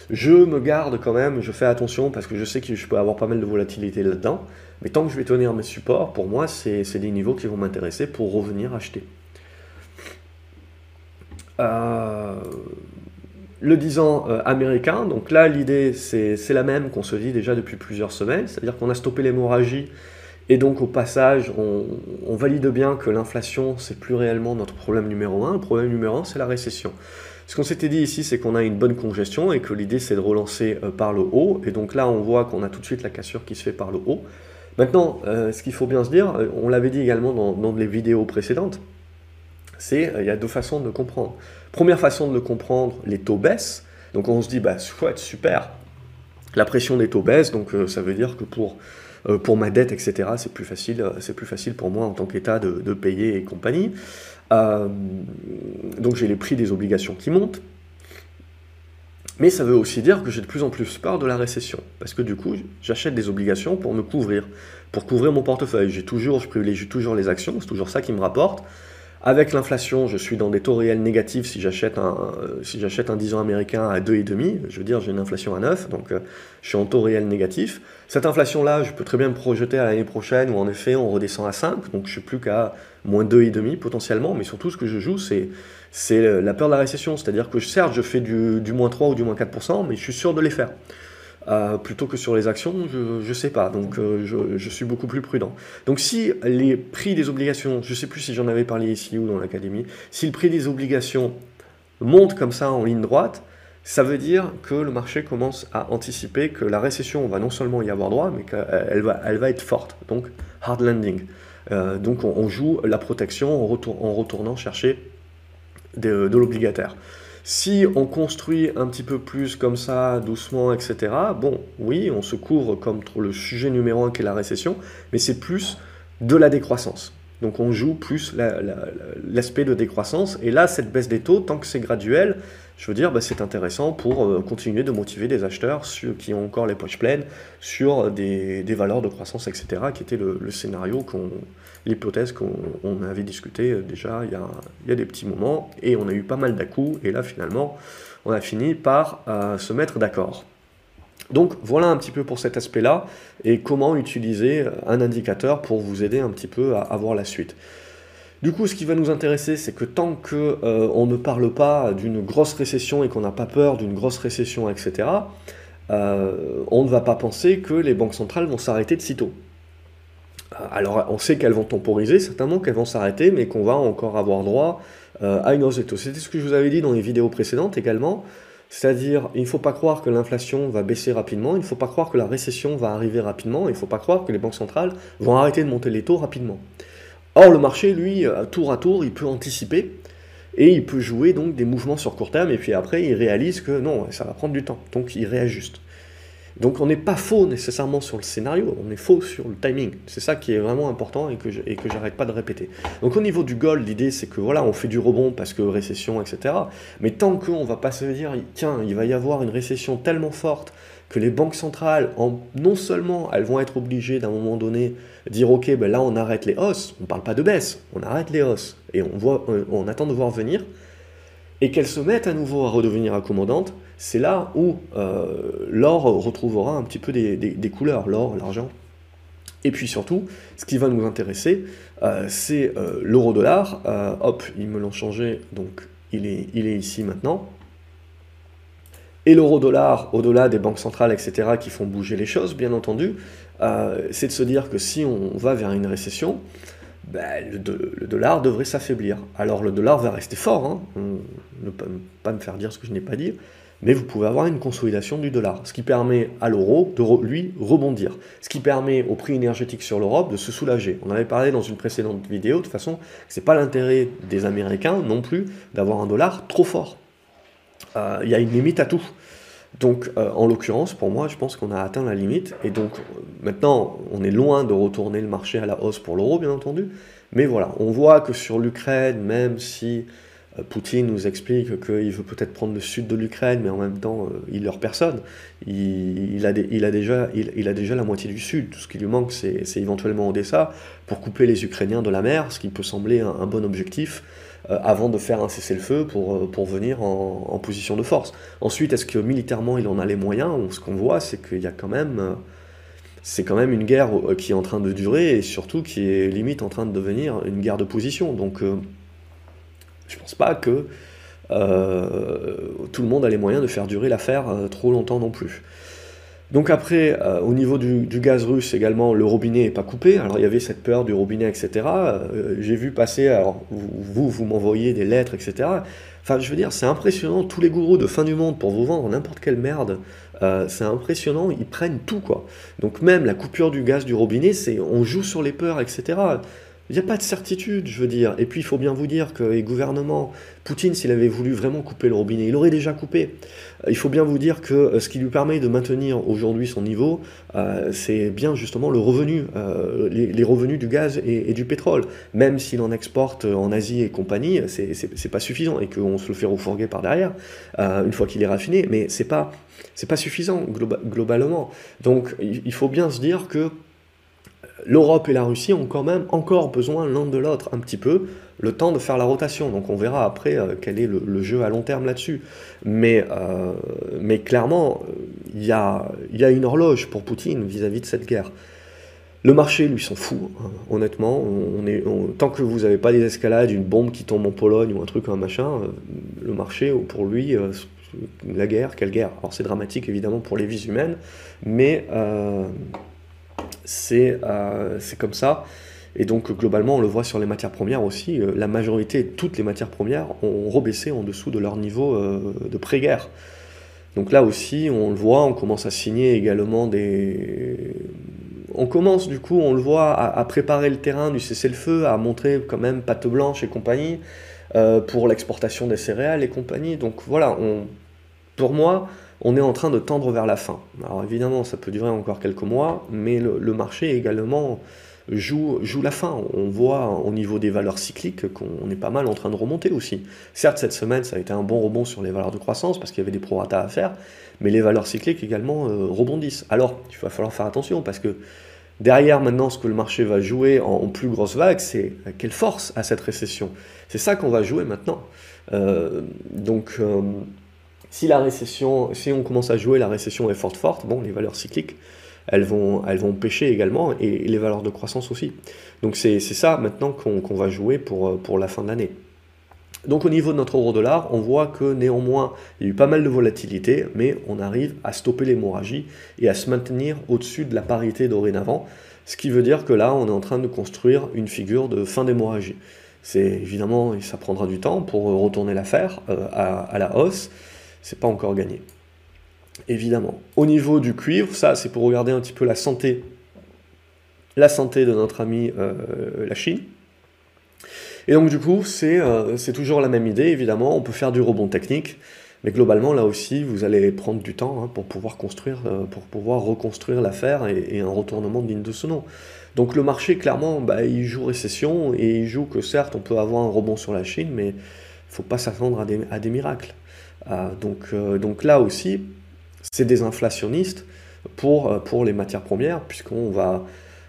Je me garde quand même, je fais attention parce que je sais que je peux avoir pas mal de volatilité là-dedans, mais tant que je vais tenir mes supports, pour moi, c'est des niveaux qui vont m'intéresser pour revenir acheter. Euh, le 10 ans euh, américain. Donc là, l'idée, c'est la même qu'on se dit déjà depuis plusieurs semaines, c'est-à-dire qu'on a stoppé l'hémorragie et donc au passage, on, valide bien que l'inflation, c'est plus réellement notre problème numéro un. Le problème numéro un, c'est la récession. Ce qu'on s'était dit ici, c'est qu'on a une bonne congestion et que l'idée, c'est de relancer euh, par le haut. Et donc là, on voit qu'on a tout de suite la cassure qui se fait par le haut. Maintenant, ce qu'il faut bien se dire, on l'avait dit également dans, dans les vidéos précédentes, c'est euh, il y a deux façons de le comprendre. Première façon de le comprendre, les taux baissent. Donc on se dit, bah chouette, super, la pression des taux baisse, donc euh, ça veut dire que pour, euh, pour ma dette, etc., c'est plus, facile, c'est plus facile pour moi en tant qu'État de, de, payer et compagnie. donc j'ai les prix des obligations qui montent. Mais ça veut aussi dire que j'ai de plus en plus peur de la récession. Parce que du coup, j'achète des obligations pour me couvrir, pour couvrir mon portefeuille. J'ai toujours, je privilégie toujours les actions, c'est toujours ça qui me rapporte. Avec l'inflation, je suis dans des taux réels négatifs si j'achète un, si j'achète un 10 ans américain à 2,5. Je veux dire, j'ai une inflation à 9, donc euh, je suis en taux réel négatif. Cette inflation-là, je peux très bien me projeter à l'année prochaine où en effet on redescend à 5, donc je suis plus qu'à moins 2,5 potentiellement, mais surtout ce que je joue, c'est, c'est la peur de la récession. C'est-à-dire que certes, je fais du, du moins 3 ou du moins 4%, mais je suis sûr de les faire. Euh, plutôt que sur les actions, je ne sais pas. Donc euh, je, suis beaucoup plus prudent. Donc si les prix des obligations, je ne sais plus si j'en avais parlé ici ou dans l'académie, si le prix des obligations monte comme ça en ligne droite, ça veut dire que le marché commence à anticiper que la récession va non seulement y avoir droit, mais qu'elle va, être forte. Donc hard landing. Euh, donc on, joue la protection en, retour, en retournant chercher de l'obligataire. Si on construit un petit peu plus comme ça, doucement, etc., bon, oui, on se couvre contre le sujet numéro un qui est la récession, mais c'est plus de la décroissance. Donc on joue plus l'aspect de décroissance. Et là, cette baisse des taux, tant que c'est graduel, je veux dire, bah, c'est intéressant pour euh, continuer de motiver des acheteurs qui ont encore les poches pleines sur des, valeurs de croissance, etc., qui était le, scénario, l'hypothèse qu'on avait discuté euh, déjà il y, a, des petits moments, et on a eu pas mal dà et là finalement, on a fini par euh, se mettre d'accord. Donc voilà un petit peu pour cet aspect-là, et comment utiliser un indicateur pour vous aider un petit peu à avoir la suite. Du coup, ce qui va nous intéresser, c'est que tant qu'on euh, ne parle pas d'une grosse récession et qu'on n'a pas peur d'une grosse récession, etc., euh, on ne va pas penser que les banques centrales vont s'arrêter de sitôt. Euh, alors, on sait qu'elles vont temporiser, certainement qu'elles vont s'arrêter, mais qu'on va encore avoir droit à une hausse des taux. C'était ce que je vous avais dit dans les vidéos précédentes également. C'est-à-dire, il ne faut pas croire que l'inflation va baisser rapidement, il ne faut pas croire que la récession va arriver rapidement, il ne faut pas croire que les banques centrales vont arrêter de monter les taux rapidement. Or, le marché, lui, tour à tour, il peut anticiper et il peut jouer donc des mouvements sur court terme et puis après, il réalise que non, ça va prendre du temps, donc il réajuste. Donc on n'est pas faux nécessairement sur le scénario, on est faux sur le timing. C'est ça qui est vraiment important et que je, et que j'arrête pas de répéter. Donc au niveau du gold, l'idée c'est que voilà, on fait du rebond parce que récession, etc. Mais tant qu'on va pas se dire, tiens, il va y avoir une récession tellement forte que les banques centrales, en, non seulement elles vont être obligées d'un moment donné dire ok, ben là on arrête les hausses, on ne parle pas de baisse, on arrête les hausses et on, voit, on attend de voir venir, et qu'elles se mettent à nouveau à redevenir accommodantes, c'est là où euh, l'or retrouvera un petit peu des, couleurs, l'or, l'argent. Et puis surtout, ce qui va nous intéresser, euh, c'est euh, l'euro-dollar. hop, ils me l'ont changé, donc il est ici maintenant. Et l'euro-dollar, au-delà des banques centrales, etc., qui font bouger les choses, bien entendu, c'est de se dire que si on va vers une récession, ben, le, dollar devrait s'affaiblir. Alors le dollar va rester fort, hein. ne pas, me faire dire ce que je n'ai pas dit, mais vous pouvez avoir une consolidation du dollar, ce qui permet à l'euro de lui rebondir, ce qui permet au prix énergétique sur l'Europe de se soulager. On avait parlé dans une précédente vidéo, de toute façon, c'est pas l'intérêt des Américains non plus d'avoir un dollar trop fort. Euh, il y a une limite à tout. Donc, euh, en l'occurrence, pour moi, je pense qu'on a atteint la limite. Et donc, maintenant, on est loin de retourner le marché à la hausse pour l'euro, bien entendu. Mais voilà, on voit que sur l'Ukraine, même si euh, Poutine nous explique qu'il veut peut-être prendre le sud de l'Ukraine, mais en même temps, euh, il leur personne. Il, a déjà, il, a déjà la moitié du sud. Tout ce qui lui manque, c'est éventuellement Odessa pour couper les Ukrainiens de la mer, ce qui peut sembler un bon objectif. Euh, avant de faire un cessez-le-feu pour, euh, pour venir en, position de force. Ensuite, est-ce que militairement il en a les moyens Ce qu'on voit, c'est qu'il y a quand même euh, c'est quand même une guerre qui est en train de durer et surtout qui est limite en train de devenir une guerre de position. Donc je je pense pas que tout le monde a les moyens de faire durer l'affaire trop longtemps non plus. Donc après, euh, au niveau du, gaz russe également, le robinet n'est pas coupé. Alors il y avait cette peur du robinet, etc. Euh, j'ai vu passer, alors vous, vous m'envoyez des lettres, etc. Enfin, je veux dire, c'est impressionnant, tous les gourous de fin du monde pour vous vendre n'importe quelle merde, euh, c'est impressionnant, ils prennent tout, quoi. Donc même la coupure du gaz du robinet, c'est on joue sur les peurs, etc. Il n'y a pas de certitude, je veux dire. Et puis, il faut bien vous dire que les gouvernements, Poutine, s'il avait voulu vraiment couper le robinet, il aurait déjà coupé. Euh, il faut bien vous dire que euh, ce qui lui permet de maintenir aujourd'hui son niveau, euh, c'est bien justement le revenu, les, revenus du gaz et, du pétrole. Même s'il en exporte en Asie et compagnie, c'est pas suffisant et qu'on se le fait refourguer par derrière, une fois qu'il est raffiné, mais c'est pas, pas suffisant globalement. Donc, il faut bien se dire que l'Europe et la Russie ont quand même encore besoin l'un de l'autre un petit peu, le temps de faire la rotation. Donc on verra après euh, quel est le, jeu à long terme là-dessus. Mais, euh, mais clairement, il y a, y a, une horloge pour Poutine vis-à-vis de cette guerre. Le marché, lui, s'en fout, hein, honnêtement. Tant que vous n'avez pas des escalades, une bombe qui tombe en Pologne ou un truc, un machin, euh, le marché, pour lui, la guerre, quelle guerre? Alors c'est dramatique évidemment pour les vies humaines, mais c'est comme ça. Et donc globalement, on le voit sur les matières premières aussi, euh, la majorité, toutes les matières premières ont rebaissé en dessous de leur niveau euh, de pré-guerre. Donc là aussi, on le voit, on commence à signer également des... On commence du coup, on le voit, à, préparer le terrain du cessez-le-feu, à montrer quand même patte blanche et compagnie pour l'exportation des céréales et compagnie. Donc voilà, on... pour moi, on est en train de tendre vers la fin. Alors évidemment, ça peut durer encore quelques mois, mais le, marché également joue, la fin. On voit au niveau des valeurs cycliques qu'on est pas mal en train de remonter aussi. Certes, cette semaine, ça a été un bon rebond sur les valeurs de croissance parce qu'il y avait des prorata à faire, mais les valeurs cycliques également euh, rebondissent. Alors, il va falloir faire attention parce que derrière maintenant, ce que le marché va jouer en, plus grosse vague, c'est quelle force à cette récession? C'est ça qu'on va jouer maintenant. Euh, donc... Euh, si la récession, si on commence à jouer la récession est forte forte, bon, les valeurs cycliques, elles vont, elles vont pêcher également et les valeurs de croissance aussi. Donc c'est ça maintenant qu'on va jouer pour, pour la fin de l'année. Donc au niveau de notre euro-dollar, on voit que néanmoins, il y a eu pas mal de volatilité, mais on arrive à stopper l'hémorragie et à se maintenir au-dessus de la parité dorénavant, ce qui veut dire que là, on est en train de construire une figure de fin d'hémorragie. C'est évidemment, ça prendra du temps pour retourner l'affaire euh, à, à, la hausse, c'est pas encore gagné. Évidemment. Au niveau du cuivre, ça c'est pour regarder un petit peu la santé, de notre ami la Chine. Et donc du coup, c'est toujours la même idée, évidemment, on peut faire du rebond technique, mais globalement, là aussi, vous allez prendre du temps hein, pour pouvoir construire, euh, pour pouvoir reconstruire l'affaire et, un retournement digne de ce nom. Donc le marché, clairement, bah, il joue récession et il joue que certes, on peut avoir un rebond sur la Chine, mais il ne faut pas s'attendre à des, miracles. Euh, donc, euh, donc là aussi, c'est des inflationnistes pour, pour les matières premières, puisqu'on va...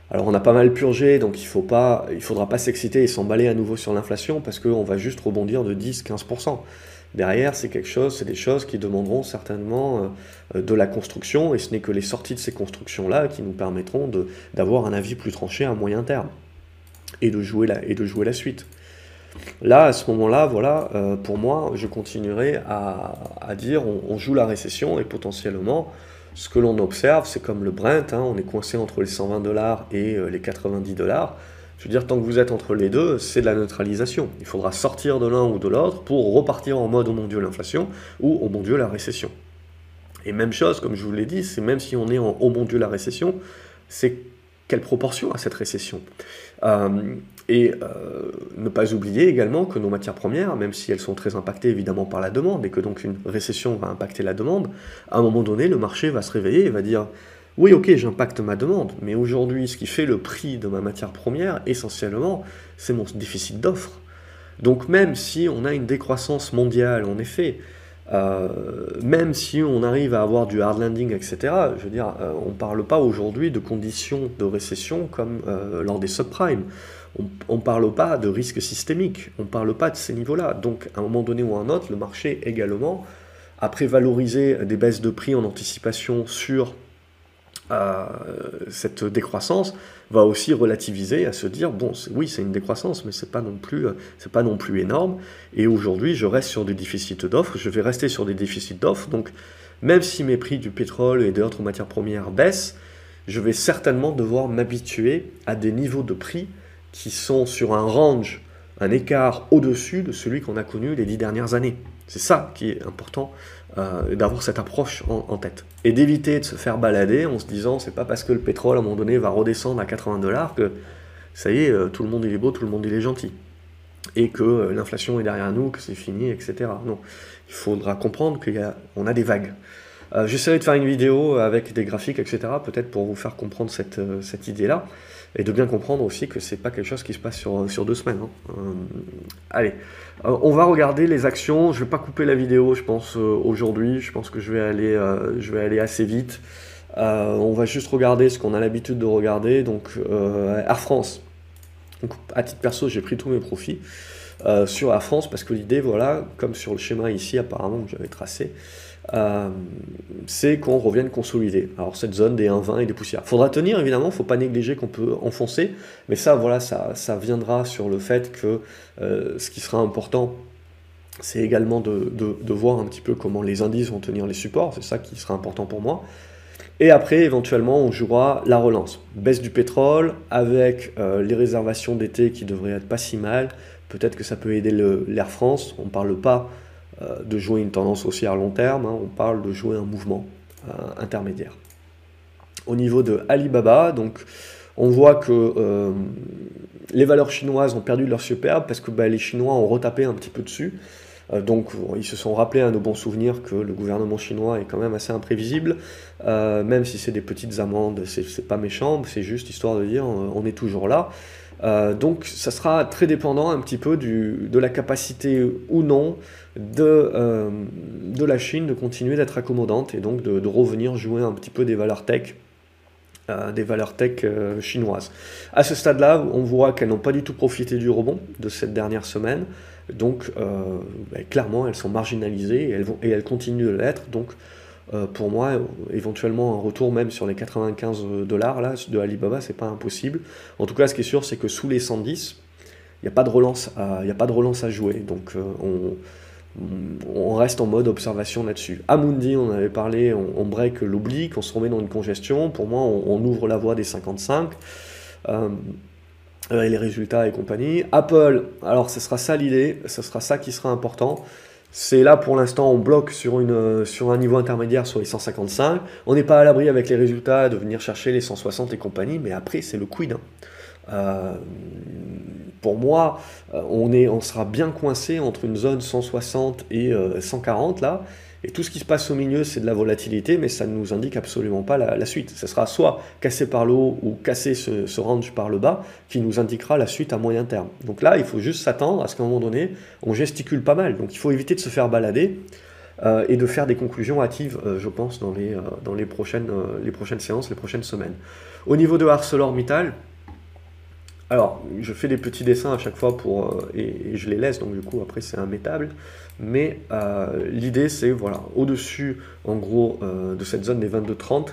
Alors on a pas mal purgé, donc il ne faudra pas s'exciter et s'emballer à nouveau sur l'inflation, parce qu'on va juste rebondir de 10-15%. Derrière, c'est quelque chose, c'est des choses qui demanderont certainement euh, de la construction, et ce n'est que les sorties de ces constructions-là qui nous permettront d'avoir un avis plus tranché à moyen terme, et de jouer la, et de jouer la suite. Là, à ce moment-là, voilà, euh, pour moi, je continuerai à, dire on, joue la récession, et potentiellement, ce que l'on observe, c'est comme le Brent, hein, on est coincé entre les 120 dollars et euh, les 90 dollars. Je veux dire, tant que vous êtes entre les deux, c'est de la neutralisation. Il faudra sortir de l'un ou de l'autre pour repartir en mode oh mon dieu l'inflation ou oh mon dieu la récession. Et même chose, comme je vous l'ai dit, c'est même si on est en oh mon dieu la récession, c'est quelle proportion à cette récession? Euh, Et euh, ne pas oublier également que nos matières premières, même si elles sont très impactées évidemment par la demande, et que donc une récession va impacter la demande, à un moment donné, le marché va se réveiller et va dire oui, ok, j'impacte ma demande, mais aujourd'hui, ce qui fait le prix de ma matière première, essentiellement, c'est mon déficit d'offres. Donc même si on a une décroissance mondiale, en effet, euh, même si on arrive à avoir du hard landing, etc., je veux dire, euh, on ne parle pas aujourd'hui de conditions de récession comme lors des subprimes. On ne parle pas de risque systémique, on ne parle pas de ces niveaux-là. Donc à un moment donné ou à un autre, le marché également, après valoriser des baisses de prix en anticipation sur cette décroissance va aussi relativiser à se dire bon oui c'est une décroissance mais c'est pas c'est pas non plus énorme. Et aujourd'hui je reste sur des déficits d'offres. Je vais rester sur des déficits d'offres. Donc même si mes prix du pétrole et d'autres matières premières baissent je vais certainement devoir m'habituer à des niveaux de prix qui sont sur un range un écart au-dessus de celui qu'on a connu les dix dernières années c'est ça qui est important euh, d'avoir cette approche en, tête. Et d'éviter de se faire balader en se disant c'est pas parce que le pétrole à un moment donné va redescendre à 80 dollars que ça y est, euh, tout le monde il est beau, tout le monde il est gentil. Et que euh, l'inflation est derrière nous, que c'est fini, etc. Non. Il faudra comprendre qu'on a, a, des vagues. J'essaierai de faire une vidéo avec des graphiques, etc. Peut-être pour vous faire comprendre cette, cette idée-là et de bien comprendre aussi que c'est pas quelque chose qui se passe sur, sur deux semaines. Hein. Euh, allez, euh, on va regarder les actions. Je vais pas couper la vidéo, je pense euh, aujourd'hui. Je pense que je vais aller, je vais aller assez vite. on va juste regarder ce qu'on a l'habitude de regarder. Donc Air France. Donc, à titre perso, j'ai pris tous mes profits. sur Air France parce que l'idée, voilà, comme sur le schéma ici apparemment que j'avais tracé, euh, c'est qu'on revienne consolider. Alors cette zone des 1,20 et des poussières. Faudra tenir évidemment, faut pas négliger qu'on peut enfoncer, mais ça voilà, ça, ça viendra sur le fait que euh, ce qui sera important, c'est également de, de, voir un petit peu comment les indices vont tenir les supports, c'est ça qui sera important pour moi. Et après, éventuellement, on jouera la relance. Baisse du pétrole avec euh, les réservations d'été qui devraient être pas si mal. Peut-être que ça peut aider l'Air France. On parle pas de jouer une tendance haussière à long terme, hein, on parle de jouer un mouvement euh, intermédiaire. Au niveau de Alibaba, donc on voit que euh, les valeurs chinoises ont perdu leur superbe parce que bah, les Chinois ont retapé un petit peu dessus. donc ils se sont rappelés à nos bons souvenirs que le gouvernement chinois est quand même assez imprévisible, même si c'est des petites amendes, c'est pas méchant, c'est juste histoire de dire on est toujours là. Euh, donc ça sera très dépendant un petit peu de la capacité ou non de, euh, de la Chine de continuer d'être accommodante et donc de, revenir jouer un petit peu des valeurs tech. Euh, des valeurs tech chinoises. À ce stade-là, on voit qu'elles n'ont pas du tout profité du rebond de cette dernière semaine, donc ben, clairement elles sont marginalisées et elles, et elles continuent de l'être, donc euh, pour moi, éventuellement un retour même sur les 95 dollars là, de Alibaba, c'est pas impossible. En tout cas, ce qui est sûr, c'est que sous les 110, il n'y a, pas de relance à, a pas de relance à jouer. Donc euh, on, reste en mode observation là-dessus. Amundi, on avait parlé, on, break l'oblique, on se remet dans une congestion. Pour moi, on, ouvre la voie des 55. Euh, et les résultats et compagnie. Apple, alors ce sera ça l'idée, ce sera ça qui sera important C'est là pour l'instant, on bloque sur, sur un niveau intermédiaire sur les 155. On n'est pas à l'abri avec les résultats de venir chercher les 160 et compagnie, mais après, c'est le quid. Hein. Euh, pour moi, euh, on sera bien coincé entre une zone 160 et 140 là. Et tout ce qui se passe au milieu, c'est de la volatilité, mais ça ne nous indique absolument pas la, suite. Ce sera soit cassé par le haut ou cassé ce, range par le bas qui nous indiquera la suite à moyen terme. Donc là, il faut juste s'attendre à ce qu'à un moment donné, on gesticule pas mal. Donc il faut éviter de se faire balader. Euh, et de faire des conclusions hâtives, euh, je pense, dans, les, euh, dans les, prochaines, les prochaines séances, les prochaines semaines. Au niveau de ArcelorMittal, alors, je fais des petits dessins à chaque fois pour, et, je les laisse, donc du coup, après, c'est immétable. Mais euh, l'idée, c'est, voilà, au-dessus, en gros, euh, de cette zone des 22-30,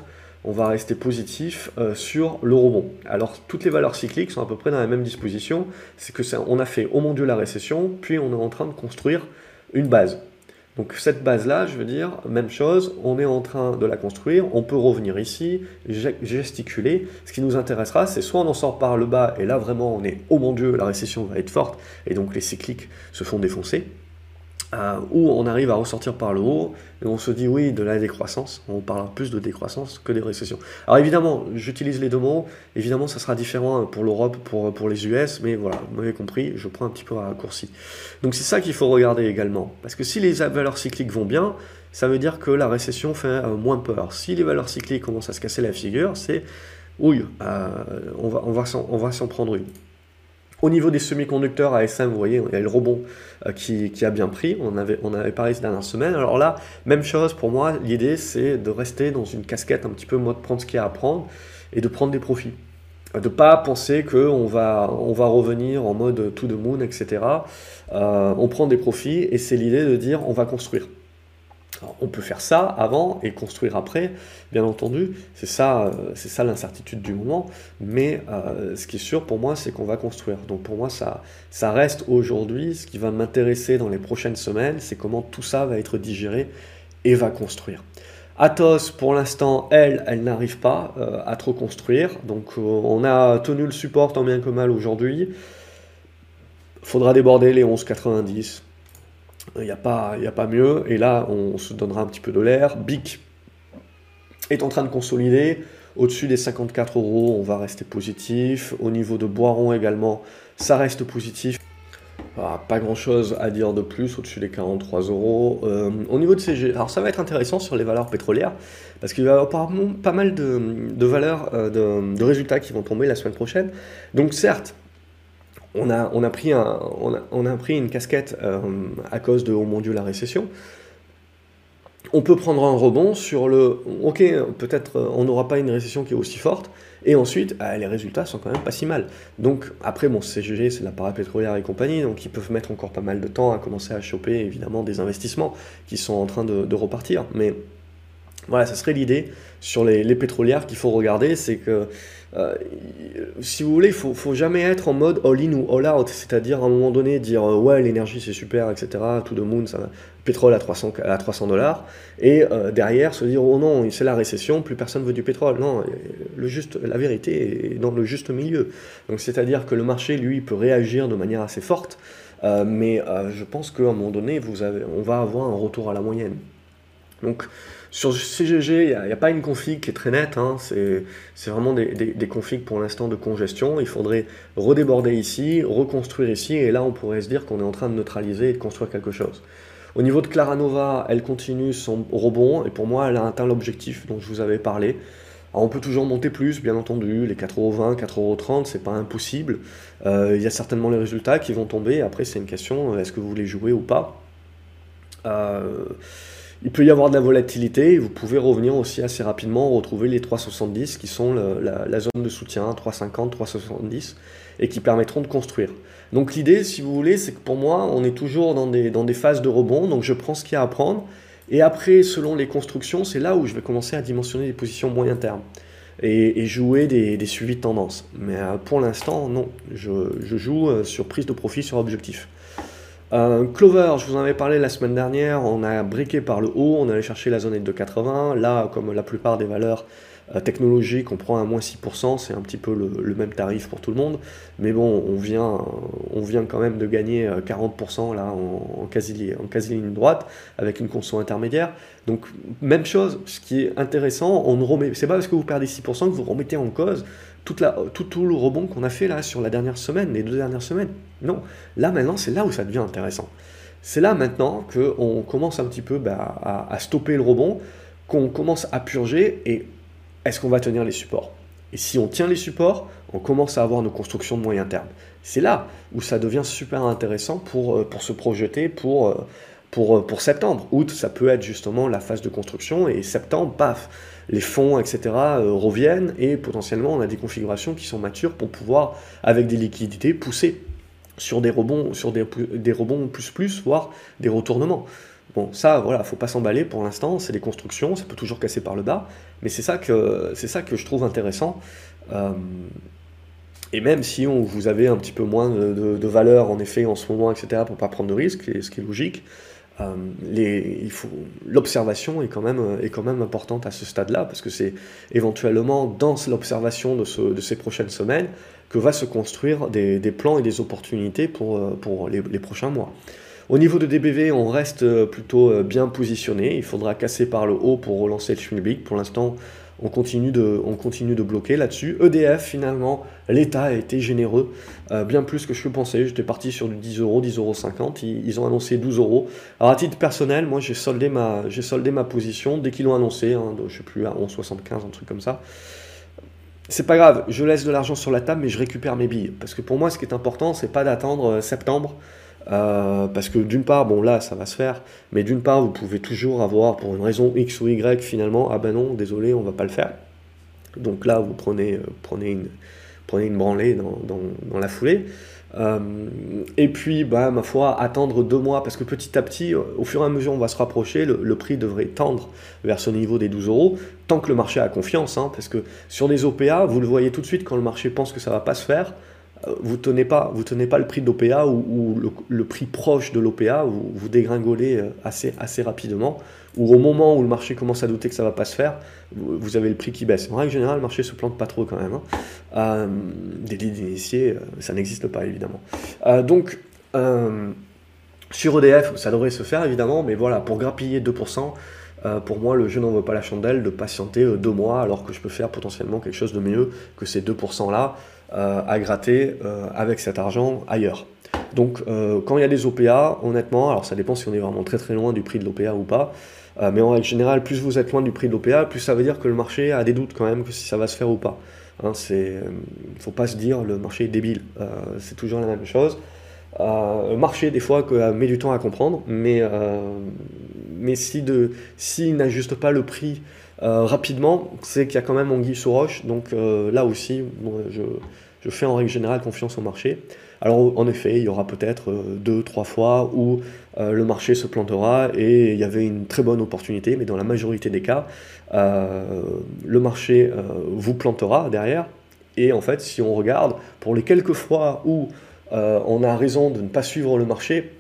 on va rester positif euh, sur le rebond. Alors, toutes les valeurs cycliques sont à peu près dans la même disposition. C'est que on a fait, oh mon Dieu, la récession, puis on est en train de construire une base. Donc cette base-là, je veux dire, même chose, on est en train de la construire, on peut revenir ici, gesticuler. Ce qui nous intéressera, c'est soit on en sort par le bas, et là vraiment on est, oh mon Dieu, la récession va être forte, et donc les cycliques se font défoncer, euh, où on arrive à ressortir par le haut et on se dit oui de la décroissance, on parle plus de décroissance que des récessions. Alors évidemment, j'utilise les deux mots, évidemment ça sera différent pour l'Europe, pour, les US, mais voilà, vous m'avez compris, je prends un petit peu à raccourci. Donc c'est ça qu'il faut regarder également, parce que si les valeurs cycliques vont bien, ça veut dire que la récession fait euh, moins peur. Si les valeurs cycliques commencent à se casser la figure, c'est oui, euh, on va, on va s'en prendre une. Au niveau des semi-conducteurs ASM, vous voyez, il y a le rebond euh, qui, a bien pris. On avait, on avait parlé ces dernières semaines. Alors là, même chose pour moi, l'idée c'est de rester dans une casquette un petit peu mode prendre ce qu'il y a à prendre et de prendre des profits. De ne pas penser qu'on va, on va revenir en mode to the moon, etc. Euh, on prend des profits et c'est l'idée de dire on va construire on peut faire ça avant et construire après, bien entendu. C'est ça, euh, c'est ça l'incertitude du moment. Mais euh, ce qui est sûr pour moi, c'est qu'on va construire. Donc pour moi, ça, reste aujourd'hui. Ce qui va m'intéresser dans les prochaines semaines, c'est comment tout ça va être digéré et va construire. Athos, pour l'instant, elle, elle n'arrive pas euh, à trop construire. Donc on a tenu le support tant bien que mal aujourd'hui. Faudra déborder les 11,90 il n'y a, pas, a pas mieux. Et là, on se donnera un petit peu de l'air. BIC est en train de consolider. Au-dessus des 54 euros, on va rester positif. Au niveau de Boiron également, ça reste positif. Ah, pas grand chose à dire de plus au-dessus des 43 euros. Euh, au niveau de CG, alors ça va être intéressant sur les valeurs pétrolières parce qu'il va y avoir pas mal de, valeurs, euh, de, de, résultats qui vont tomber la semaine prochaine. Donc, certes, on a, on a, pris, un, on a, une casquette euh, à cause de, oh mon Dieu, la récession. On peut prendre un rebond sur le, ok, peut-être euh, on n'aura pas une récession qui est aussi forte, et ensuite, ah, les résultats sont quand même pas si mal. Donc, après, bon, CGG, c'est la parapétrolière et compagnie, donc ils peuvent mettre encore pas mal de temps à commencer à choper, évidemment, des investissements qui sont en train de, repartir. Mais voilà, ça serait l'idée sur les pétrolières qu'il faut regarder, c'est que euh, si vous voulez, il faut, faut jamais être en mode all-in ou all-out, c'est-à-dire à un moment donné dire euh, ouais l'énergie c'est super, etc. Tout the moon, ça, pétrole à 300 à 300 dollars, et euh, derrière se dire oh non c'est la récession, plus personne veut du pétrole. Non, le juste, la vérité est dans le juste milieu. Donc c'est-à-dire que le marché lui peut réagir de manière assez forte, mais je pense qu'à un moment donné on va avoir un retour à la moyenne. Donc sur CGG, il n'y a, pas une config qui est très nette, hein. c'est vraiment des, configs pour l'instant de congestion. Il faudrait redéborder ici, reconstruire ici, et là on pourrait se dire qu'on est en train de neutraliser et de construire quelque chose. Au niveau de Claranova, elle continue son rebond, et pour moi elle a atteint l'objectif dont je vous avais parlé. on peut toujours monter plus, bien entendu, les 4,20€, 4,30€, c'est pas impossible. Euh, il y a certainement les résultats qui vont tomber, après c'est une question, est-ce que vous voulez jouer ou pas? Euh, il peut y avoir de la volatilité, vous pouvez revenir aussi assez rapidement, retrouver les 370 qui sont la, zone de soutien, 350, 370, et qui permettront de construire. Donc l'idée, si vous voulez, c'est que pour moi, on est toujours dans des, phases de rebond, donc je prends ce qu'il y a à prendre, et après, selon les constructions, c'est là où je vais commencer à dimensionner des positions moyen terme. Et, jouer des, suivis de tendance. Mais euh, pour l'instant, non. Je, je joue euh, sur prise de profit sur objectif. Euh, Clover, je vous en avais parlé la semaine dernière, on a briqué par le haut, on allait chercher la zone de 80. Là, comme la plupart des valeurs euh, technologique, on prend à moins 6%, c'est un petit peu le, même tarif pour tout le monde, mais bon, on vient, on vient quand même de gagner 40% là en, quasi, ligne droite, avec une conso intermédiaire. Donc, même chose, ce qui est intéressant, on remet, c'est pas parce que vous perdez 6% que vous remettez en cause tout le rebond qu'on a fait là sur la dernière semaine, les deux dernières semaines. Non, là maintenant, c'est là où ça devient intéressant. C'est là maintenant qu'on commence un petit peu bah, à, stopper le rebond, qu'on commence à purger et est-ce qu'on va tenir les supports? Et si on tient les supports, on commence à avoir nos constructions de moyen terme. C'est là où ça devient super intéressant pour, euh, pour se projeter pour, euh, pour, euh, pour septembre. Août, ça peut être justement la phase de construction et septembre, paf, les fonds, etc. reviennent et potentiellement on a des configurations qui sont matures pour pouvoir, avec des liquidités, pousser sur des rebonds, sur des, des rebonds plus plus, voire des retournements. Bon, ça, voilà, faut pas s'emballer pour l'instant, c'est des constructions, ça peut toujours casser par le bas, mais c'est ça que, c'est ça que je trouve intéressant. Euh, et même si on, vous avez un petit peu moins de, valeur, en effet, en ce moment, etc., pour pas prendre de risques, ce qui est logique, euh, l'observation est, quand même, est quand même importante à ce stade-là, parce que c'est éventuellement dans l'observation de, de, ces prochaines semaines que va se construire des, plans et des opportunités pour, euh, pour les, prochains mois. Au niveau de DBV, on reste euh, plutôt euh, bien positionné. Il faudra casser par le haut pour relancer le Schmilblick. Pour l'instant, on continue de, on continue de bloquer là-dessus. EDF, finalement, l'État a été généreux, bien plus que je pensais. J'étais parti sur du 10 euros, 10 euros 50. Ils, ont annoncé 12 euros. Alors, à titre personnel, moi, j'ai soldé ma, soldé ma position dès qu'ils l'ont annoncé. Hein, je sais plus, à 11,75, un truc comme ça c'est pas grave, je laisse de l'argent sur la table, mais je récupère mes billes. Parce que pour moi, ce qui est important, c'est pas d'attendre euh, septembre. Euh, parce que d'une part, bon là, ça va se faire, mais d'une part, vous pouvez toujours avoir, pour une raison X ou Y, finalement, ah ben non, désolé, on va pas le faire. Donc là, vous prenez, euh, une, prenez branlée dans, la foulée. Euh, et puis, bah, ma foi, attendre deux mois, parce que petit à petit, au fur et à mesure on va se rapprocher, le, prix devrait tendre vers ce niveau des 12 euros, tant que le marché a confiance, hein, parce que sur des OPA, vous le voyez tout de suite quand le marché pense que ça va pas se faire, vous tenez pas, vous tenez pas le prix d'OPA ou, ou le, prix proche de l'OPA, vous, dégringolez euh, assez, assez rapidement, ou au moment où le marché commence à douter que ça va pas se faire, vous, avez le prix qui baisse. En règle générale, le marché se plante pas trop quand même. Hein. Euh, des leads initiés, ça n'existe pas évidemment. donc, sur EDF, ça devrait se faire évidemment, mais voilà, pour grappiller 2%, pour moi, le jeu n'en veut pas la chandelle de patienter deux mois alors que je peux faire potentiellement quelque chose de mieux que ces 2% là. Euh, à gratter euh, avec cet argent ailleurs. Donc euh, quand il y a des OPA, honnêtement, alors ça dépend si on est vraiment très très loin du prix de l'OPA ou pas, mais en règle générale, plus vous êtes loin du prix de l'OPA, plus ça veut dire que le marché a des doutes quand même que si ça va se faire ou pas. Il hein, ne faut pas se dire le marché est débile, c'est toujours la même chose. le marché, des fois, que, met du temps à comprendre, mais, mais s'il si n'ajuste pas le prix rapidement, c'est qu'il y a quand même anguille sous roche. Donc là aussi, je, je fais en règle générale confiance au marché. Alors en effet, il y aura peut-être euh, deux, trois fois où euh, le marché se plantera et il y avait une très bonne opportunité, mais dans la majorité des cas, euh, le marché vous plantera derrière. Et en fait, si on regarde, pour les quelques fois où on a raison de ne pas suivre le marché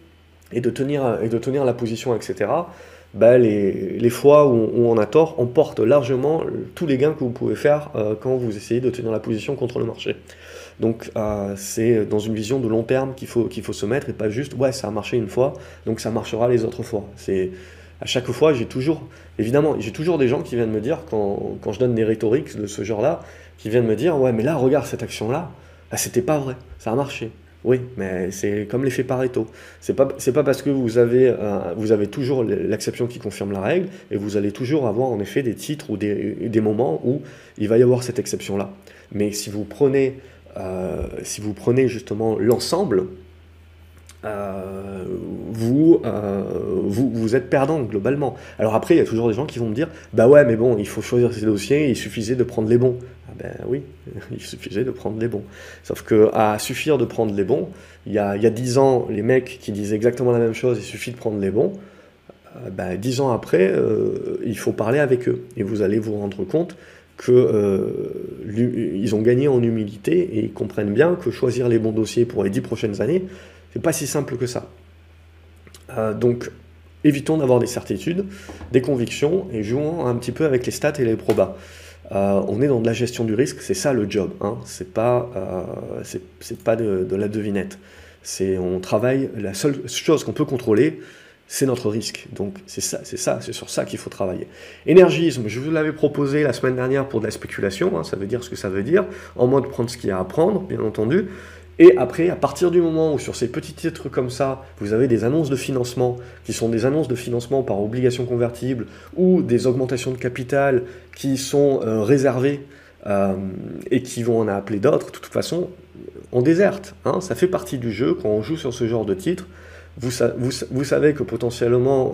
et de tenir, et de tenir la position, etc., ben les, les, fois où on, a tort, on porte largement tous les gains que vous pouvez faire quand vous essayez de tenir la position contre le marché. Donc euh, c'est dans une vision de long terme qu'il faut, qu'il faut se mettre et pas juste ouais ça a marché une fois, donc ça marchera les autres fois. C'est à chaque fois j'ai toujours évidemment j'ai toujours des gens qui viennent me dire quand, quand je donne des rhétoriques de ce genre-là, qui viennent me dire ouais mais là regarde cette action-là, bah, c'était pas vrai, ça a marché. Oui, mais c'est comme l'effet Pareto. C'est pas pas parce que vous avez euh, vous avez toujours l'exception qui confirme la règle et vous allez toujours avoir en effet des titres ou des, des moments où il va y avoir cette exception là. Mais si vous prenez euh, si vous prenez justement l'ensemble, euh, vous, euh, vous, vous, êtes perdant globalement. Alors après, il y a toujours des gens qui vont me dire Bah ouais, mais bon, il faut choisir ses dossiers, il suffisait de prendre les bons. Ah ben oui, il suffisait de prendre les bons. Sauf que à suffire de prendre les bons, il y a, il y a 10 ans, les mecs qui disaient exactement la même chose, il suffit de prendre les bons. Ben, 10 ans après, il faut parler avec eux. Et vous allez vous rendre compte qu'ils euh, ont gagné en humilité et ils comprennent bien que choisir les bons dossiers pour les dix prochaines années, c'est pas si simple que ça. Euh, donc, évitons d'avoir des certitudes, des convictions et jouons un petit peu avec les stats et les probas. on est dans de la gestion du risque, c'est ça le job, hein. c'est pas, c'est pas de, de, la devinette. C'est on travaille, la seule chose qu'on peut contrôler, c'est notre risque. Donc c'est ça, c'est ça, c'est sur ça qu'il faut travailler. Énergisme, je vous l'avais proposé la semaine dernière pour de la spéculation, hein, ça veut dire ce que ça veut dire, en mode prendre ce qu'il y a à prendre, bien entendu. Et après, à partir du moment où sur ces petits titres comme ça, vous avez des annonces de financement, qui sont des annonces de financement par obligation convertible, ou des augmentations de capital qui sont euh, réservées euh, et qui vont en appeler d'autres, de toute façon, on déserte. Hein, ça fait partie du jeu quand on joue sur ce genre de titre vous, savez que potentiellement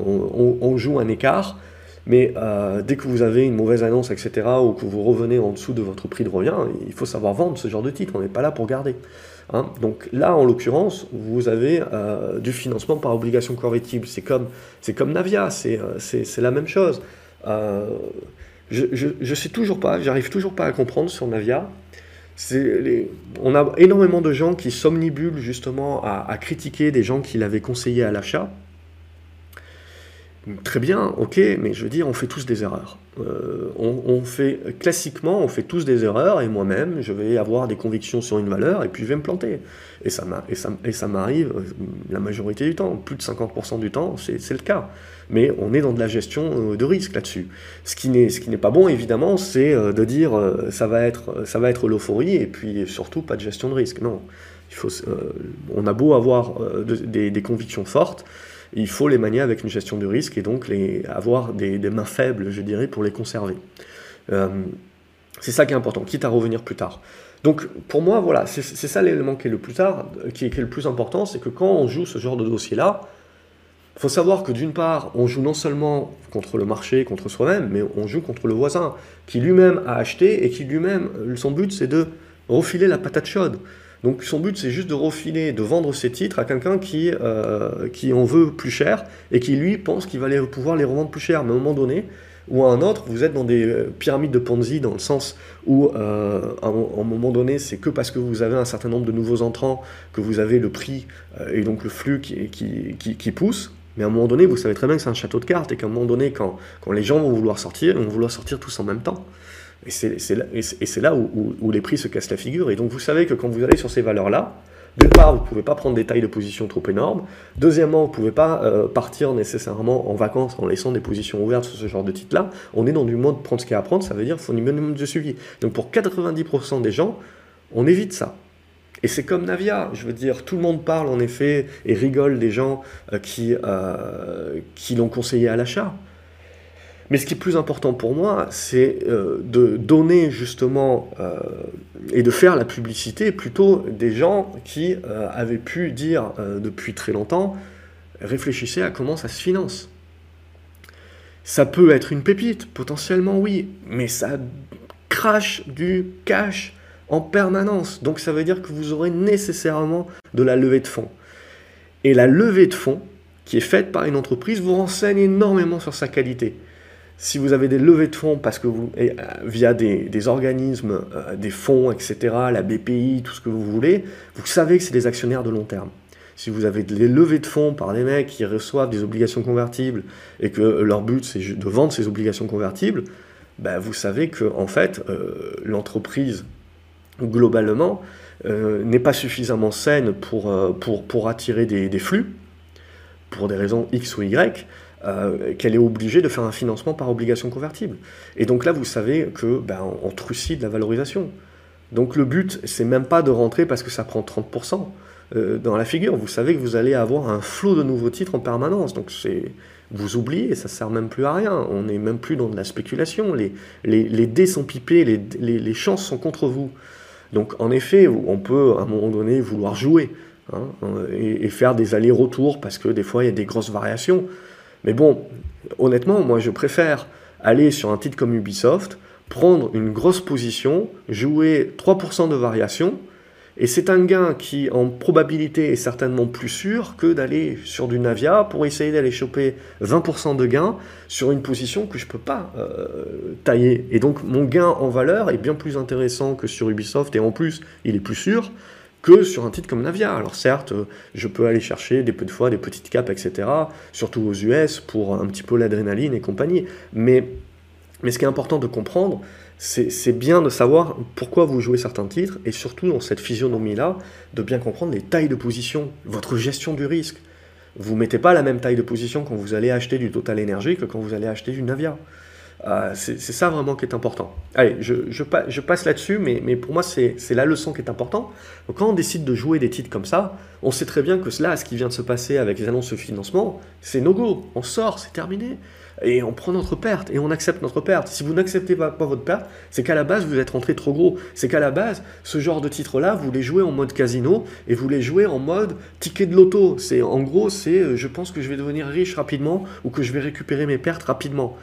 on, joue un écart, mais euh, dès que vous avez une mauvaise annonce, etc., ou que vous revenez en dessous de votre prix de revient, il faut savoir vendre ce genre de titre, on n'est pas là pour garder. Hein. Donc là, en l'occurrence, vous avez euh, du financement par obligation convertible. C'est comme, comme Navia, c'est euh, la même chose. je ne sais toujours pas, j'arrive toujours pas à comprendre sur Navia on a énormément de gens qui somnibulent justement à, critiquer des gens qui l'avaient conseillé à l'achat. Très bien, ok, mais je veux dire, on fait tous des erreurs. Euh, on, fait classiquement, on fait tous des erreurs, et moi-même, je vais avoir des convictions sur une valeur, et puis je vais me planter. Et ça, m'arrive euh, la majorité du temps, plus de 50% du temps, c'est le cas mais on est dans de la gestion euh, de risque là-dessus. Ce qui n'est pas bon, évidemment, c'est de dire ça va être, ça va être l'euphorie et puis surtout pas de gestion de risque. Non, on a beau avoir des, convictions fortes, il faut les manier avec une gestion de risque et donc avoir des, mains faibles, je dirais, pour les conserver. c'est ça qui est important, quitte à revenir plus tard. Donc pour moi, voilà, c'est ça l'élément qui est le plus tard, qui est le plus important, c'est que quand on joue ce genre de dossier-là, il faut savoir que d'une part, on joue non seulement contre le marché, contre soi-même, mais on joue contre le voisin, qui lui-même a acheté et qui lui-même, son but, c'est de refiler la patate chaude. Donc son but, c'est juste de refiler, de vendre ses titres à quelqu'un qui, euh, qui en veut plus cher et qui, lui, pense qu'il va pouvoir les revendre plus cher. Mais à un moment donné, ou à un autre, vous êtes dans des euh, pyramides de Ponzi, dans le sens où, euh, à un moment donné, c'est que parce que vous avez un certain nombre de nouveaux entrants que vous avez le prix et donc le flux qui pousse. Mais à un moment donné, vous savez très bien que c'est un château de cartes et qu'à un moment donné, quand, quand, les gens vont vouloir sortir, ils vont vouloir sortir tous en même temps. Et c'est là, et là où, où, les prix se cassent la figure. Et donc vous savez que quand vous allez sur ces valeurs-là, d'une part, vous ne pouvez pas prendre des tailles de position trop énormes. Deuxièmement, vous ne pouvez pas euh, partir nécessairement en vacances en laissant des positions ouvertes sur ce genre de titre-là. On est dans du mode prendre ce qu'il y a à prendre, ça veut dire faut un minimum de suivi. Donc pour 90% des gens, on évite ça. Et c'est comme Navia, je veux dire, tout le monde parle en effet et rigole des gens euh, qui, euh, qui l'ont conseillé à l'achat. Mais ce qui est plus important pour moi, c'est euh, de donner justement et de faire la publicité plutôt des gens qui avaient pu dire depuis très longtemps, réfléchissez à comment ça se finance. Ça peut être une pépite, potentiellement oui, mais ça crache du cash en permanence. Donc ça veut dire que vous aurez nécessairement de la levée de fonds. Et la levée de fonds, qui est faite par une entreprise, vous renseigne énormément sur sa qualité. Si vous avez des levées de fonds parce que vous, euh, via des, organismes, euh, des fonds, etc., la BPI, tout ce que vous voulez, vous savez que c'est des actionnaires de long terme. Si vous avez des levées de fonds par des mecs qui reçoivent des obligations convertibles et que leur but c'est de vendre ces obligations convertibles, ben vous savez que en fait euh, l'entreprise globalement, euh, n'est pas suffisamment saine pour, euh, pour, pour attirer des, flux, pour des raisons X ou Y, euh, qu'elle est obligée de faire un financement par obligation convertible. Et donc là, vous savez que ben, on trucide la valorisation. Donc le but, c'est même pas de rentrer parce que ça prend 30% dans la figure. Vous savez que vous allez avoir un flot de nouveaux titres en permanence. Donc c'est vous oubliez, ça sert même plus à rien. On n'est même plus dans de la spéculation. Les, dés sont pipés, les, chances sont contre vous. Donc en effet, on peut à un moment donné vouloir jouer hein, et, faire des allers-retours parce que des fois il y a des grosses variations. Mais bon, honnêtement, moi je préfère aller sur un titre comme Ubisoft, prendre une grosse position, jouer 3% de variation, et c'est un gain qui, en probabilité, est certainement plus sûr que d'aller sur du Navia pour essayer d'aller choper 20% de gain sur une position que je ne peux pas euh, tailler. Et donc, mon gain en valeur est bien plus intéressant que sur Ubisoft, et en plus, il est plus sûr que sur un titre comme Navia. Alors certes, je peux aller chercher des peu de fois des petites capes, etc., surtout aux US, pour un petit peu l'adrénaline et compagnie. Mais, mais ce qui est important de comprendre, c'est bien de savoir pourquoi vous jouez certains titres, et surtout dans cette physionomie-là, de bien comprendre les tailles de position, votre gestion du risque. Vous mettez pas la même taille de position quand vous allez acheter du Total Energy que quand vous allez acheter du Navia. Euh, c'est ça vraiment qui est important. Allez, je, passe là-dessus, mais, pour moi, c'est la leçon qui est importante. Quand on décide de jouer des titres comme ça, on sait très bien que cela, ce qui vient de se passer avec les annonces de financement, c'est no go. On sort, c'est terminé. Et on prend notre perte, et on accepte notre perte. Si vous n'acceptez pas, votre perte, c'est qu'à la base, vous êtes rentré trop gros. C'est qu'à la base, ce genre de titre-là, vous les jouez en mode casino, et vous les jouez en mode ticket de loto. En gros, c'est euh, je pense que je vais devenir riche rapidement, ou que je vais récupérer mes pertes rapidement.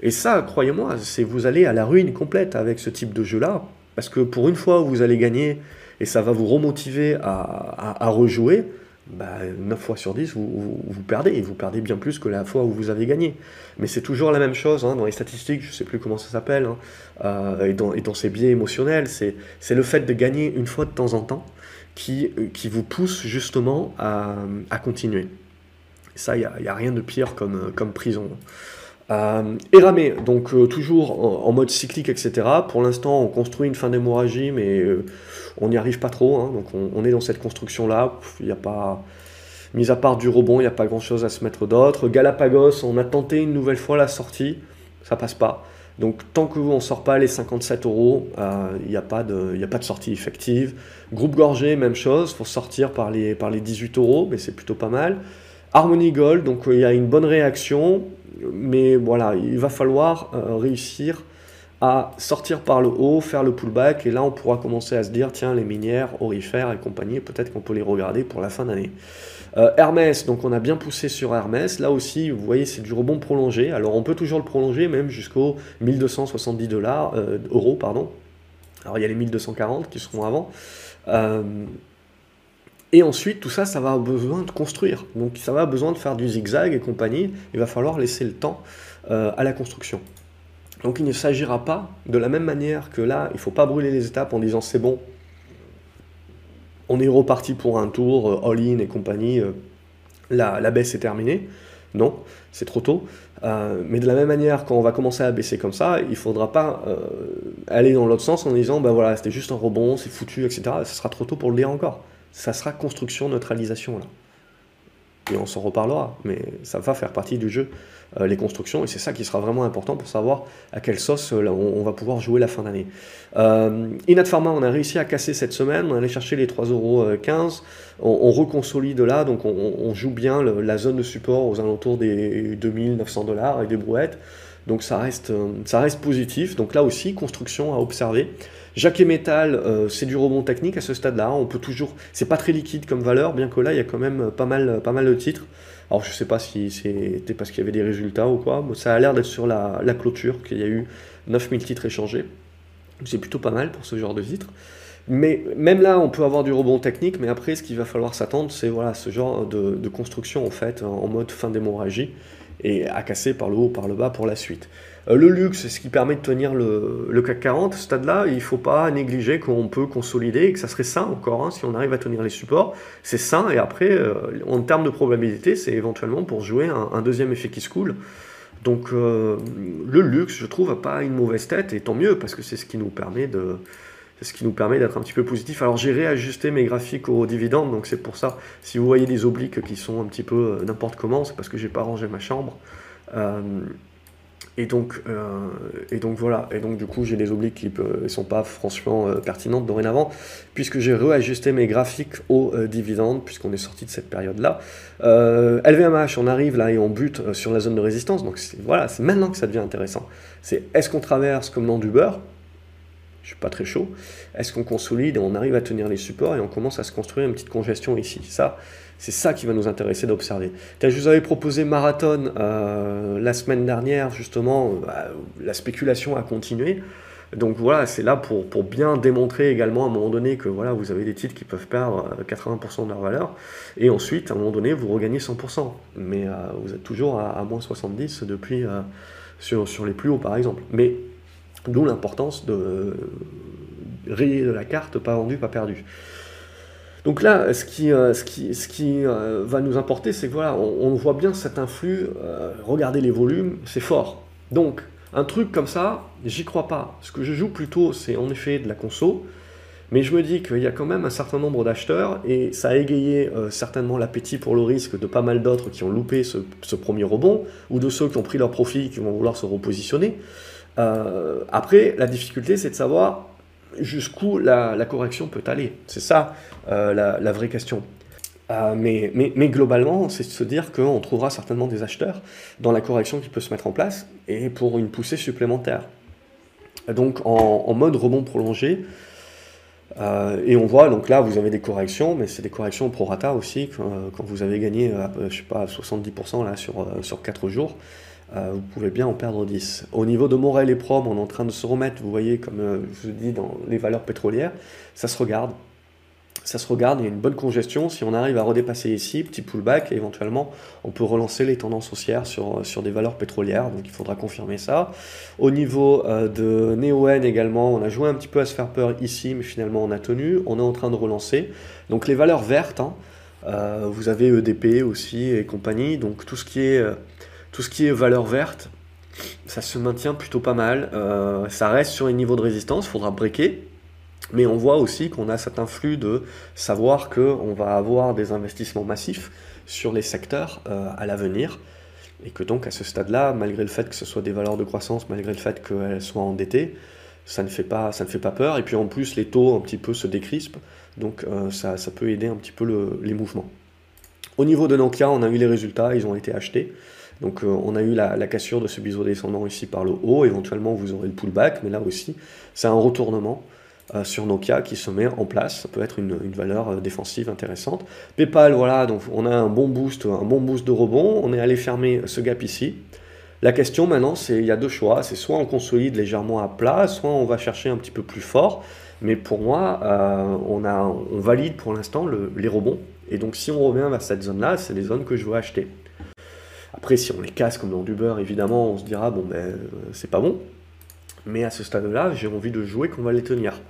Et ça, croyez-moi, c'est vous allez à la ruine complète avec ce type de jeu-là, parce que pour une fois, vous allez gagner et ça va vous remotiver à, rejouer. Bah, 9 fois sur 10, vous, perdez, et vous perdez bien plus que la fois où vous avez gagné. Mais c'est toujours la même chose hein, dans les statistiques, je ne sais plus comment ça s'appelle, hein, euh, et, dans, ces biais émotionnels, c'est le fait de gagner une fois de temps en temps qui, qui vous pousse justement à, à continuer. Ça, il n'y a, rien de pire comme, comme prison. Euh, Eramé, donc euh, toujours en, mode cyclique, etc. Pour l'instant, on construit une fin d'hémorragie, mais euh, on n'y arrive pas trop. Hein. donc on, est dans cette construction-là. Il n'y a pas, mis à part du rebond, il n'y a pas grand-chose à se mettre d'autre. Galapagos, on a tenté une nouvelle fois la sortie, ça passe pas. Donc tant que on sort pas les 57 euros, il n'y a, pas de, sortie effective. Groupe Gorgé, même chose, faut sortir par les 18 euros, mais c'est plutôt pas mal. Harmony Gold, donc il y a une bonne réaction mais voilà, il va falloir euh, réussir à sortir par le haut, faire le pullback, et là on pourra commencer à se dire, tiens, les minières, orifères et compagnie, peut-être qu'on peut les regarder pour la fin d'année. Euh, Hermès, donc on a bien poussé sur Hermès, là aussi, vous voyez, c'est du rebond prolongé, alors on peut toujours le prolonger, même jusqu'aux 1270 dollars, euh, euros, pardon. Alors il y a les 1240 qui seront avant. Et ensuite, tout ça, ça va avoir besoin de construire. Donc ça va avoir besoin de faire du zigzag et compagnie. Il va falloir laisser le temps euh, à la construction. Donc il ne s'agira pas, de la même manière que là, il ne faut pas brûler les étapes en disant c'est bon, on est reparti pour un tour, euh, all-in et compagnie, euh, la, la, baisse est terminée. Non, c'est trop tôt. mais de la même manière, quand on va commencer à baisser comme ça, il ne faudra pas aller dans l'autre sens en disant, ben voilà, c'était juste un rebond, c'est foutu, etc. Ce sera trop tôt pour le dire encore ça sera construction, neutralisation là. Et on s'en reparlera, mais ça va faire partie du jeu, euh, les constructions, et c'est ça qui sera vraiment important pour savoir à quelle sauce euh, on, va pouvoir jouer la fin d'année. Euh, Inat Pharma, on a réussi à casser cette semaine, on allait chercher les 3,15€, on, on reconsolide là, donc on, joue bien la zone de support aux alentours des 2900 dollars avec des brouettes, donc ça reste, ça reste positif, donc là aussi, construction à observer. Jacques et Metal, euh, c'est du rebond technique à ce stade-là. On peut toujours, c'est pas très liquide comme valeur, bien que là il y a quand même pas mal, pas mal de titres. Alors je sais pas si c'était parce qu'il y avait des résultats ou quoi, ça a l'air d'être sur la, clôture qu'il y a eu 9000 titres échangés. C'est plutôt pas mal pour ce genre de titre. Mais même là, on peut avoir du rebond technique, mais après, ce qu'il va falloir s'attendre, c'est voilà, ce genre de, de, construction en fait, en mode fin d'hémorragie, et à casser par le haut, par le bas pour la suite. Euh, le luxe, c'est ce qui permet de tenir le, CAC 40. À ce stade-là, il ne faut pas négliger qu'on peut consolider et que ça serait sain encore, hein, si on arrive à tenir les supports. C'est sain, et après, euh, en termes de probabilité, c'est éventuellement pour jouer un, deuxième effet qui se coule. Donc euh, le luxe, je trouve, n'a pas une mauvaise tête, et tant mieux, parce que c'est ce qui nous permet de ce qui nous permet d'être un petit peu positif. Alors j'ai réajusté mes graphiques aux dividendes, donc c'est pour ça, si vous voyez des obliques qui sont un petit peu n'importe comment, c'est parce que j'ai pas rangé ma chambre. Et donc, euh, et donc voilà, et donc du coup j'ai des obliques qui ne sont pas franchement euh, pertinentes dorénavant, puisque j'ai réajusté mes graphiques aux euh, dividendes, puisqu'on est sorti de cette période-là. LVMH, on arrive là et on bute sur la zone de résistance, donc voilà, c'est maintenant que ça devient intéressant. C'est est-ce qu'on traverse comme dans du beurre? Je suis pas très chaud. Est-ce qu'on consolide et on arrive à tenir les supports et on commence à se construire une petite congestion ici? Ça, c'est ça qui va nous intéresser d'observer. Je vous avais proposé Marathon euh, la semaine dernière, justement, bah, la spéculation a continué. Donc voilà, c'est là pour, pour, bien démontrer également à un moment donné que voilà, vous avez des titres qui peuvent perdre 80% euh, de leur valeur, et ensuite à un moment donné vous regagnez 100%, mais euh, vous êtes toujours à, moins 70 depuis sur, sur les plus hauts par exemple. Mais D'où l'importance de rayer de la carte, pas vendu, pas perdu. Donc là, ce qui, euh, euh, va nous importer, c'est que voilà, on, voit bien cet influx, euh, regardez les volumes, c'est fort. Donc, Un truc comme ça, j'y crois pas. Ce que je joue plutôt, c'est en effet de la conso. Mais je me dis qu'il y a quand même un certain nombre d'acheteurs et ça a égayé certainement l'appétit pour le risque de pas mal d'autres qui ont loupé ce, premier rebond ou de ceux qui ont pris leur profit qui vont vouloir se repositionner. Après, la difficulté, c'est de savoir jusqu'où la, correction peut aller. C'est ça euh, la, vraie question. mais, mais, globalement, c'est de se dire qu'on trouvera certainement des acheteurs dans la correction qui peut se mettre en place et pour une poussée supplémentaire. Donc en, mode rebond prolongé, euh, et on voit, donc là, vous avez des corrections, mais c'est des corrections pro rata aussi. Quand, vous avez gagné, euh, je sais pas, 70% là, sur, euh, sur 4 jours, vous pouvez bien en perdre 10. Au niveau de Morel et Prom, on est en train de se remettre, vous voyez, comme je vous dis, dans les valeurs pétrolières, ça se regarde ça se regarde, il y a une bonne congestion. Si on arrive à redépasser ici, petit pullback, éventuellement, on peut relancer les tendances haussières sur, sur des valeurs pétrolières. Donc il faudra confirmer ça. Au niveau euh, de NeoN également, on a joué un petit peu à se faire peur ici, mais finalement on a tenu. On est en train de relancer. Donc les valeurs vertes, hein, euh, vous avez EDP aussi et compagnie. Donc tout ce qui est, euh, tout ce qui est valeur verte, ça se maintient plutôt pas mal. ça reste sur les niveaux de résistance, il faudra breaker. Mais on voit aussi qu'on a cet influx de savoir qu'on va avoir des investissements massifs sur les secteurs euh, à l'avenir. Et que donc à ce stade-là, malgré le fait que ce soit des valeurs de croissance, malgré le fait qu'elles soient endettées, ça ne, fait pas, ça ne fait pas peur. Et puis en plus, les taux un petit peu se décrispent. Donc euh, ça, ça, peut aider un petit peu les mouvements. Au niveau de Nokia, on a eu les résultats, ils ont été achetés. Donc euh, on a eu la, cassure de ce biseau descendant ici par le haut. Éventuellement, vous aurez le pullback, mais là aussi, c'est un retournement. Euh, sur Nokia qui se met en place. Ça peut être une, valeur euh, défensive intéressante. PayPal, voilà, donc on a un bon boost, un bon boost de rebond. On est allé fermer ce gap ici. La question maintenant, c'est il y a deux choix. C'est soit on consolide légèrement à plat, soit on va chercher un petit peu plus fort. Mais pour moi, on, a, valide pour l'instant les rebonds. Et donc si on revient vers cette zone-là, c'est les zones que je veux acheter. Après, si on les casse comme dans du beurre, évidemment, on se dira, bon, ben, c'est pas bon. Mais à ce stade-là, j'ai envie de jouer qu'on va les tenir.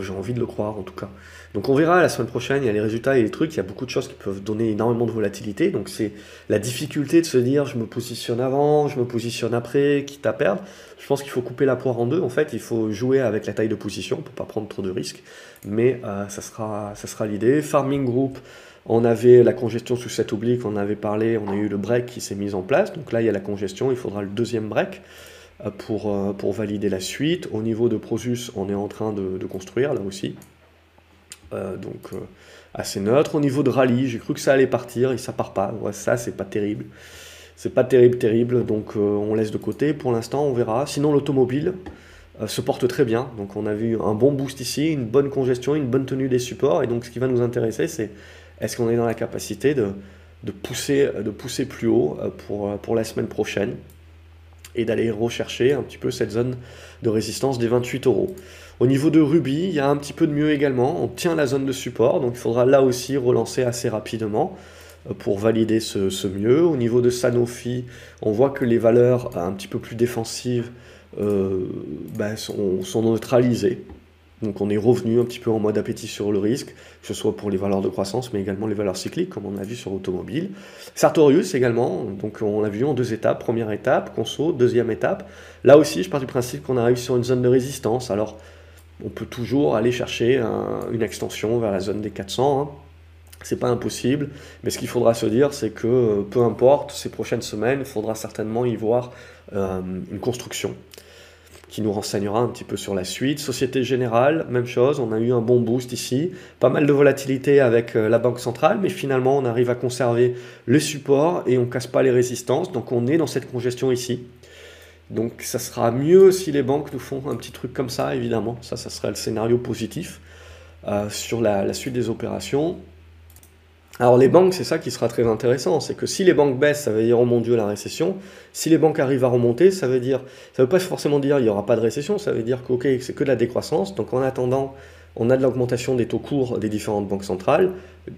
j'ai envie de le croire en tout cas. Donc on verra la semaine prochaine, il y a les résultats et les trucs, il y a beaucoup de choses qui peuvent donner énormément de volatilité. Donc c'est la difficulté de se dire je me positionne avant, je me positionne après, quitte à perdre. Je pense qu'il faut couper la poire en deux. En fait, il faut jouer avec la taille de position pour pas prendre trop de risques. Mais euh, ça sera, ça sera l'idée. Farming Group, on avait la congestion sous cette oblique, on avait parlé, on a eu le break qui s'est mis en place. Donc là, il y a la congestion, il faudra le deuxième break. Euh, pour, euh, pour valider la suite. Au niveau de Prosus, on est en train de, construire là aussi. Euh, donc assez neutre. Au niveau de rallye, j'ai cru que ça allait partir et ça part pas. ça, c'est pas terrible. C'est pas terrible, terrible. Donc on laisse de côté. Pour l'instant, on verra. Sinon, l'automobile se porte très bien. Donc on a vu un bon boost ici, une bonne congestion, une bonne tenue des supports. Et donc ce qui va nous intéresser, c'est est-ce qu'on est dans la capacité de, pousser, plus haut pour, pour la semaine prochaine et d'aller rechercher un petit peu cette zone de résistance des 28 euros. Au niveau de Ruby, il y a un petit peu de mieux également. On tient la zone de support, donc il faudra là aussi relancer assez rapidement euh, pour valider ce, mieux. Au niveau de Sanofi, on voit que les valeurs un petit peu plus défensives euh, ben, sont, neutralisées. Donc on est revenu un petit peu en mode appétit sur le risque, que ce soit pour les valeurs de croissance, mais également les valeurs cycliques, comme on a vu sur l'automobile. Sartorius également, donc on l'a vu en deux étapes. Première étape, conso, deuxième étape. Là aussi, je pars du principe qu'on arrive sur une zone de résistance. Alors, on peut toujours aller chercher une extension vers la zone des 400. Hein. C'est pas impossible, mais ce qu'il faudra se dire, c'est que peu importe, ces prochaines semaines, il faudra certainement y voir euh, une construction qui nous renseignera un petit peu sur la suite. Société Générale, même chose, on a eu un bon boost ici, pas mal de volatilité avec euh, la Banque Centrale, mais finalement on arrive à conserver le support et on casse pas les résistances, donc on est dans cette congestion ici. Donc ça sera mieux si les banques nous font un petit truc comme ça, évidemment, ça, ça serait le scénario positif euh, sur la suite des opérations. Alors les banques, c'est ça qui sera très intéressant, c'est que si les banques baissent, ça veut dire oh mon dieu la récession. Si les banques arrivent à remonter, ça veut dire, ça veut pas forcément dire il n'y aura pas de récession, ça veut dire que ok c'est que de la décroissance. Donc en attendant, on a de l'augmentation des taux courts des différentes banques centrales.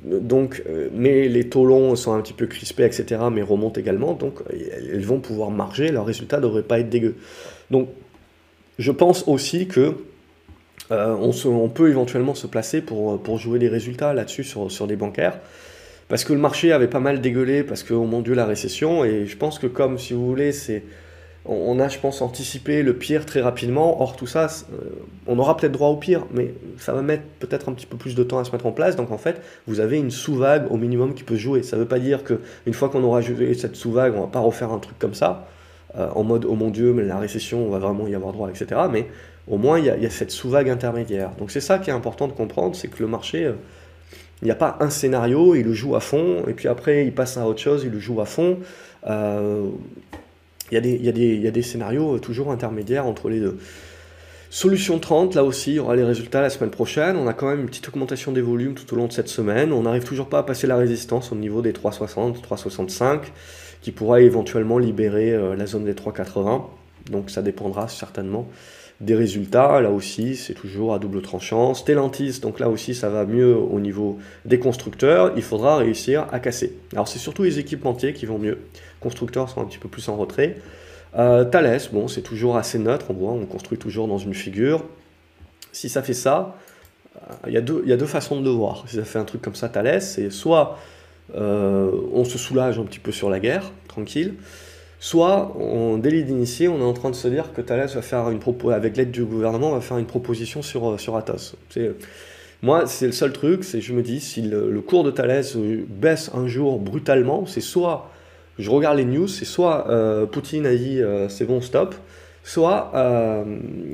Donc, euh, mais les taux longs sont un petit peu crispés, etc. Mais remontent également, donc elles vont pouvoir marger. Leurs résultats ne devraient pas être dégueux. Donc, je pense aussi que euh, on, peut éventuellement se placer pour, pour jouer des résultats là-dessus sur, sur des bancaires parce que le marché avait pas mal dégueulé, parce que, oh mon Dieu, la récession, et je pense que comme, si vous voulez, c'est... on a, je pense, anticipé le pire très rapidement. Or, tout ça, euh, on aura peut-être droit au pire, mais ça va mettre peut-être un petit peu plus de temps à se mettre en place. Donc, en fait, vous avez une sous-vague au minimum qui peut jouer. Ça ne veut pas dire qu'une fois qu'on aura joué cette sous-vague, on va pas refaire un truc comme ça, euh, en mode, oh mon Dieu, mais la récession, on va vraiment y avoir droit, etc. Mais au moins, il y, a, cette sous-vague intermédiaire. Donc, c'est ça qui est important de comprendre, c'est que le marché... Euh, il n'y a pas un scénario, il le joue à fond, et puis après il passe à autre chose, il le joue à fond il y, a des, il, y a des, scénarios euh, toujours intermédiaires entre les deux. Solution 30, là aussi, il y aura les résultats la semaine prochaine. On a quand même une petite augmentation des volumes tout au long de cette semaine. On n'arrive toujours pas à passer la résistance au niveau des 3,60, 3,65, qui pourra éventuellement libérer euh, la zone des 3,80. Donc ça dépendra certainement des résultats, là aussi, c'est toujours à double tranchant. Stellantis, donc là aussi, ça va mieux au niveau des constructeurs. Il faudra réussir à casser. Alors, c'est surtout les équipementiers qui vont mieux. constructeurs sont un petit peu plus en retrait. Euh, Thales, bon, c'est toujours assez neutre. On voit, on construit toujours dans une figure. Si ça fait ça, euh, il y, a deux, façons de le voir. Si ça fait un truc comme ça, Thales, c'est soit euh, on se soulage un petit peu sur la guerre, tranquille, Soit, en délit d'initié, on est en train de se dire que Thales va faire une propos avec l'aide du gouvernement, va faire une proposition sur, euh, sur Atos. Moi, c'est le seul truc, c'est je me dis, si le, cours de Thales euh, baisse un jour brutalement, c'est soit, je regarde les news, c'est soit euh, Poutine a dit c'est bon, stop, soit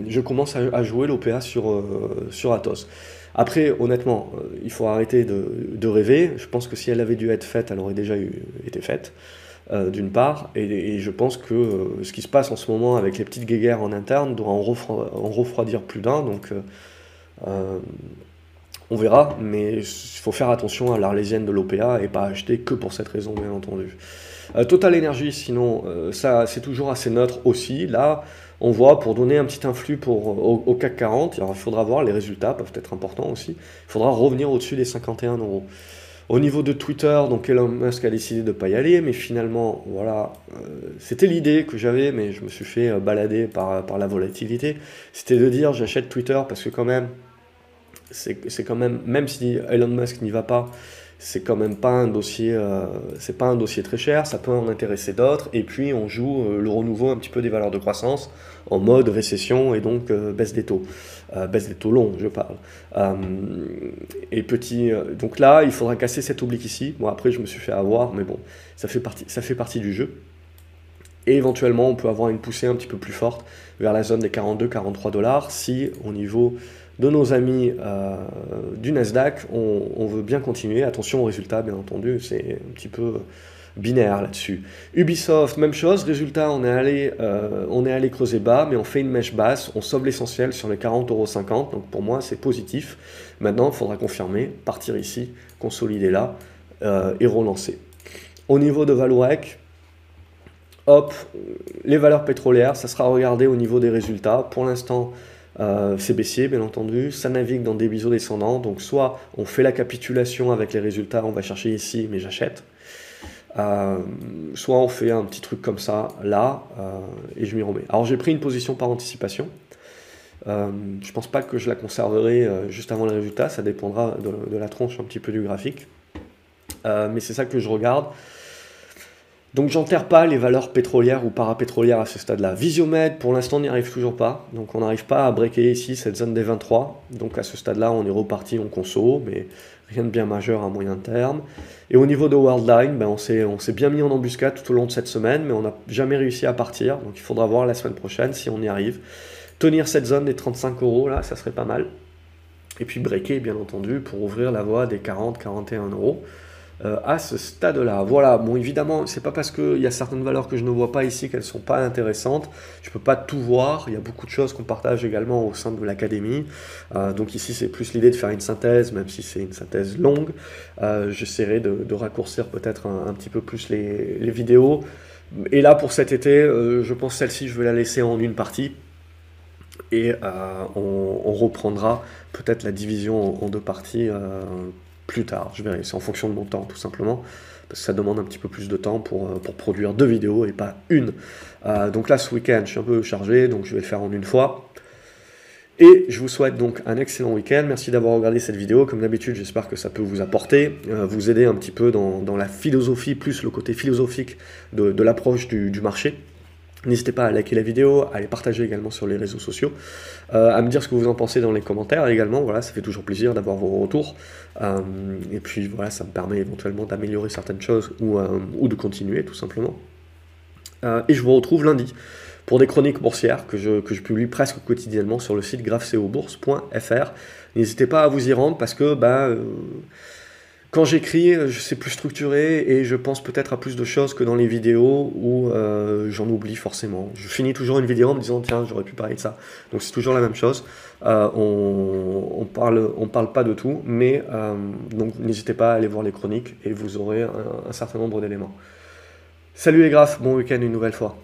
je commence à, jouer l'OPA sur, sur Atos. Après, honnêtement, il faut arrêter de, de, rêver. Je pense que si elle avait dû être faite, elle aurait déjà été faite. Euh, d'une part, et, je pense que euh, ce qui se passe en ce moment avec les petites guéguerres en interne doit en, refroidir plus d'un, donc euh, on verra, mais il faut faire attention à l'arlésienne de l'OPA et pas acheter que pour cette raison, bien entendu. Total Energy, sinon, ça c'est toujours assez neutre aussi. Là, on voit pour donner un petit influx pour, au, CAC 40, il faudra voir, les résultats peuvent être importants aussi. Il faudra revenir au-dessus des 51 euros. Au niveau de Twitter, donc Elon Musk a décidé de ne pas y aller, mais finalement, voilà, euh, c'était l'idée que j'avais, mais je me suis fait euh, balader par, par la volatilité. C'était de dire j'achète Twitter parce que quand même, c'est quand même, même si Elon Musk n'y va pas, c'est quand même pas un dossier, euh, pas un dossier très cher, ça peut en intéresser d'autres, et puis on joue le renouveau un petit peu des valeurs de croissance en mode récession et donc baisse des taux. Euh, baisse des taux longs, je parle. Euh, et petit, euh, donc là, il faudra casser cet oblique ici. Bon, après, je me suis fait avoir, mais bon, ça fait partie, ça fait partie du jeu. Et éventuellement, on peut avoir une poussée un petit peu plus forte vers la zone des 42-43 dollars si, au niveau de nos amis du Nasdaq, on, on, veut bien continuer. Attention aux résultats, bien entendu, c'est un petit peu binaire là-dessus. Ubisoft, même chose, résultat, on est, allé, euh, on est allé creuser bas, mais on fait une mèche basse, on sauve l'essentiel sur les 40,50€, donc pour moi c'est positif. Maintenant, il faudra confirmer, partir ici, consolider là, euh, et relancer. Au niveau de Valorec, hop, les valeurs pétrolières, ça sera regardé au niveau des résultats. Pour l'instant, euh, c'est baissier, bien entendu. Ça navigue dans des biseaux descendants. Donc, soit on fait la capitulation avec les résultats, on va chercher ici, mais j'achète. Euh, soit on fait un petit truc comme ça, là, euh, et je m'y remets. Alors j'ai pris une position par anticipation. Euh, je pense pas que je la conserverai juste avant le résultat, ça dépendra de, la tronche un petit peu du graphique. mais c'est ça que je regarde. Donc j'enterre pas les valeurs pétrolières ou parapétrolières à ce stade-là. Visiomed, pour l'instant, n'y arrive toujours pas. Donc on n'arrive pas à breaker ici cette zone des 23. Donc à ce stade-là, on est reparti, on conso, mais rien de bien majeur à moyen terme. Et au niveau de Worldline, ben on s'est bien mis en embuscade tout au long de cette semaine, mais on n'a jamais réussi à partir. Donc il faudra voir la semaine prochaine si on y arrive. Tenir cette zone des 35 euros, là, ça serait pas mal. Et puis breaker, bien entendu, pour ouvrir la voie des 40-41 euros. Euh, à ce stade-là. Voilà, bon évidemment, c'est pas parce qu'il y a certaines valeurs que je ne vois pas ici qu'elles sont pas intéressantes. Je peux pas tout voir, il y a beaucoup de choses qu'on partage également au sein de l'académie. Euh, donc ici, c'est plus l'idée de faire une synthèse, même si c'est une synthèse longue. Euh, j'essaierai de, raccourcir peut-être un, petit peu plus les, vidéos. Et là, pour cet été, je pense celle-ci, je vais la laisser en une partie. Et on, reprendra peut-être la division en deux parties plus tard. Je verrai, c'est en fonction de mon temps tout simplement, parce que ça demande un petit peu plus de temps pour, euh, produire deux vidéos et pas une. Euh, donc là, ce week-end, je suis un peu chargé, donc je vais le faire en une fois. Et je vous souhaite donc un excellent week-end. Merci d'avoir regardé cette vidéo. Comme d'habitude, j'espère que ça peut vous apporter, euh, vous aider un petit peu dans, la philosophie, plus le côté philosophique de, l'approche du marché. N'hésitez pas à liker la vidéo, à les partager également sur les réseaux sociaux, euh, à me dire ce que vous en pensez dans les commentaires également. Voilà, ça fait toujours plaisir d'avoir vos retours. Euh, et puis voilà, ça me permet éventuellement d'améliorer certaines choses ou, euh, ou, de continuer tout simplement. et je vous retrouve lundi pour des chroniques boursières que je, que je publie presque quotidiennement sur le site graphcobourse.fr. N'hésitez pas à vous y rendre parce que bah, quand j'écris, je sais plus structuré et je pense peut-être à plus de choses que dans les vidéos où euh, j'en oublie forcément. Je finis toujours une vidéo en me disant tiens j'aurais pu parler de ça. Donc c'est toujours la même chose. Euh, on, on, parle on parle pas de tout, mais euh, donc n'hésitez pas à aller voir les chroniques et vous aurez un, un certain nombre d'éléments. Salut les graphes, bon week-end une nouvelle fois.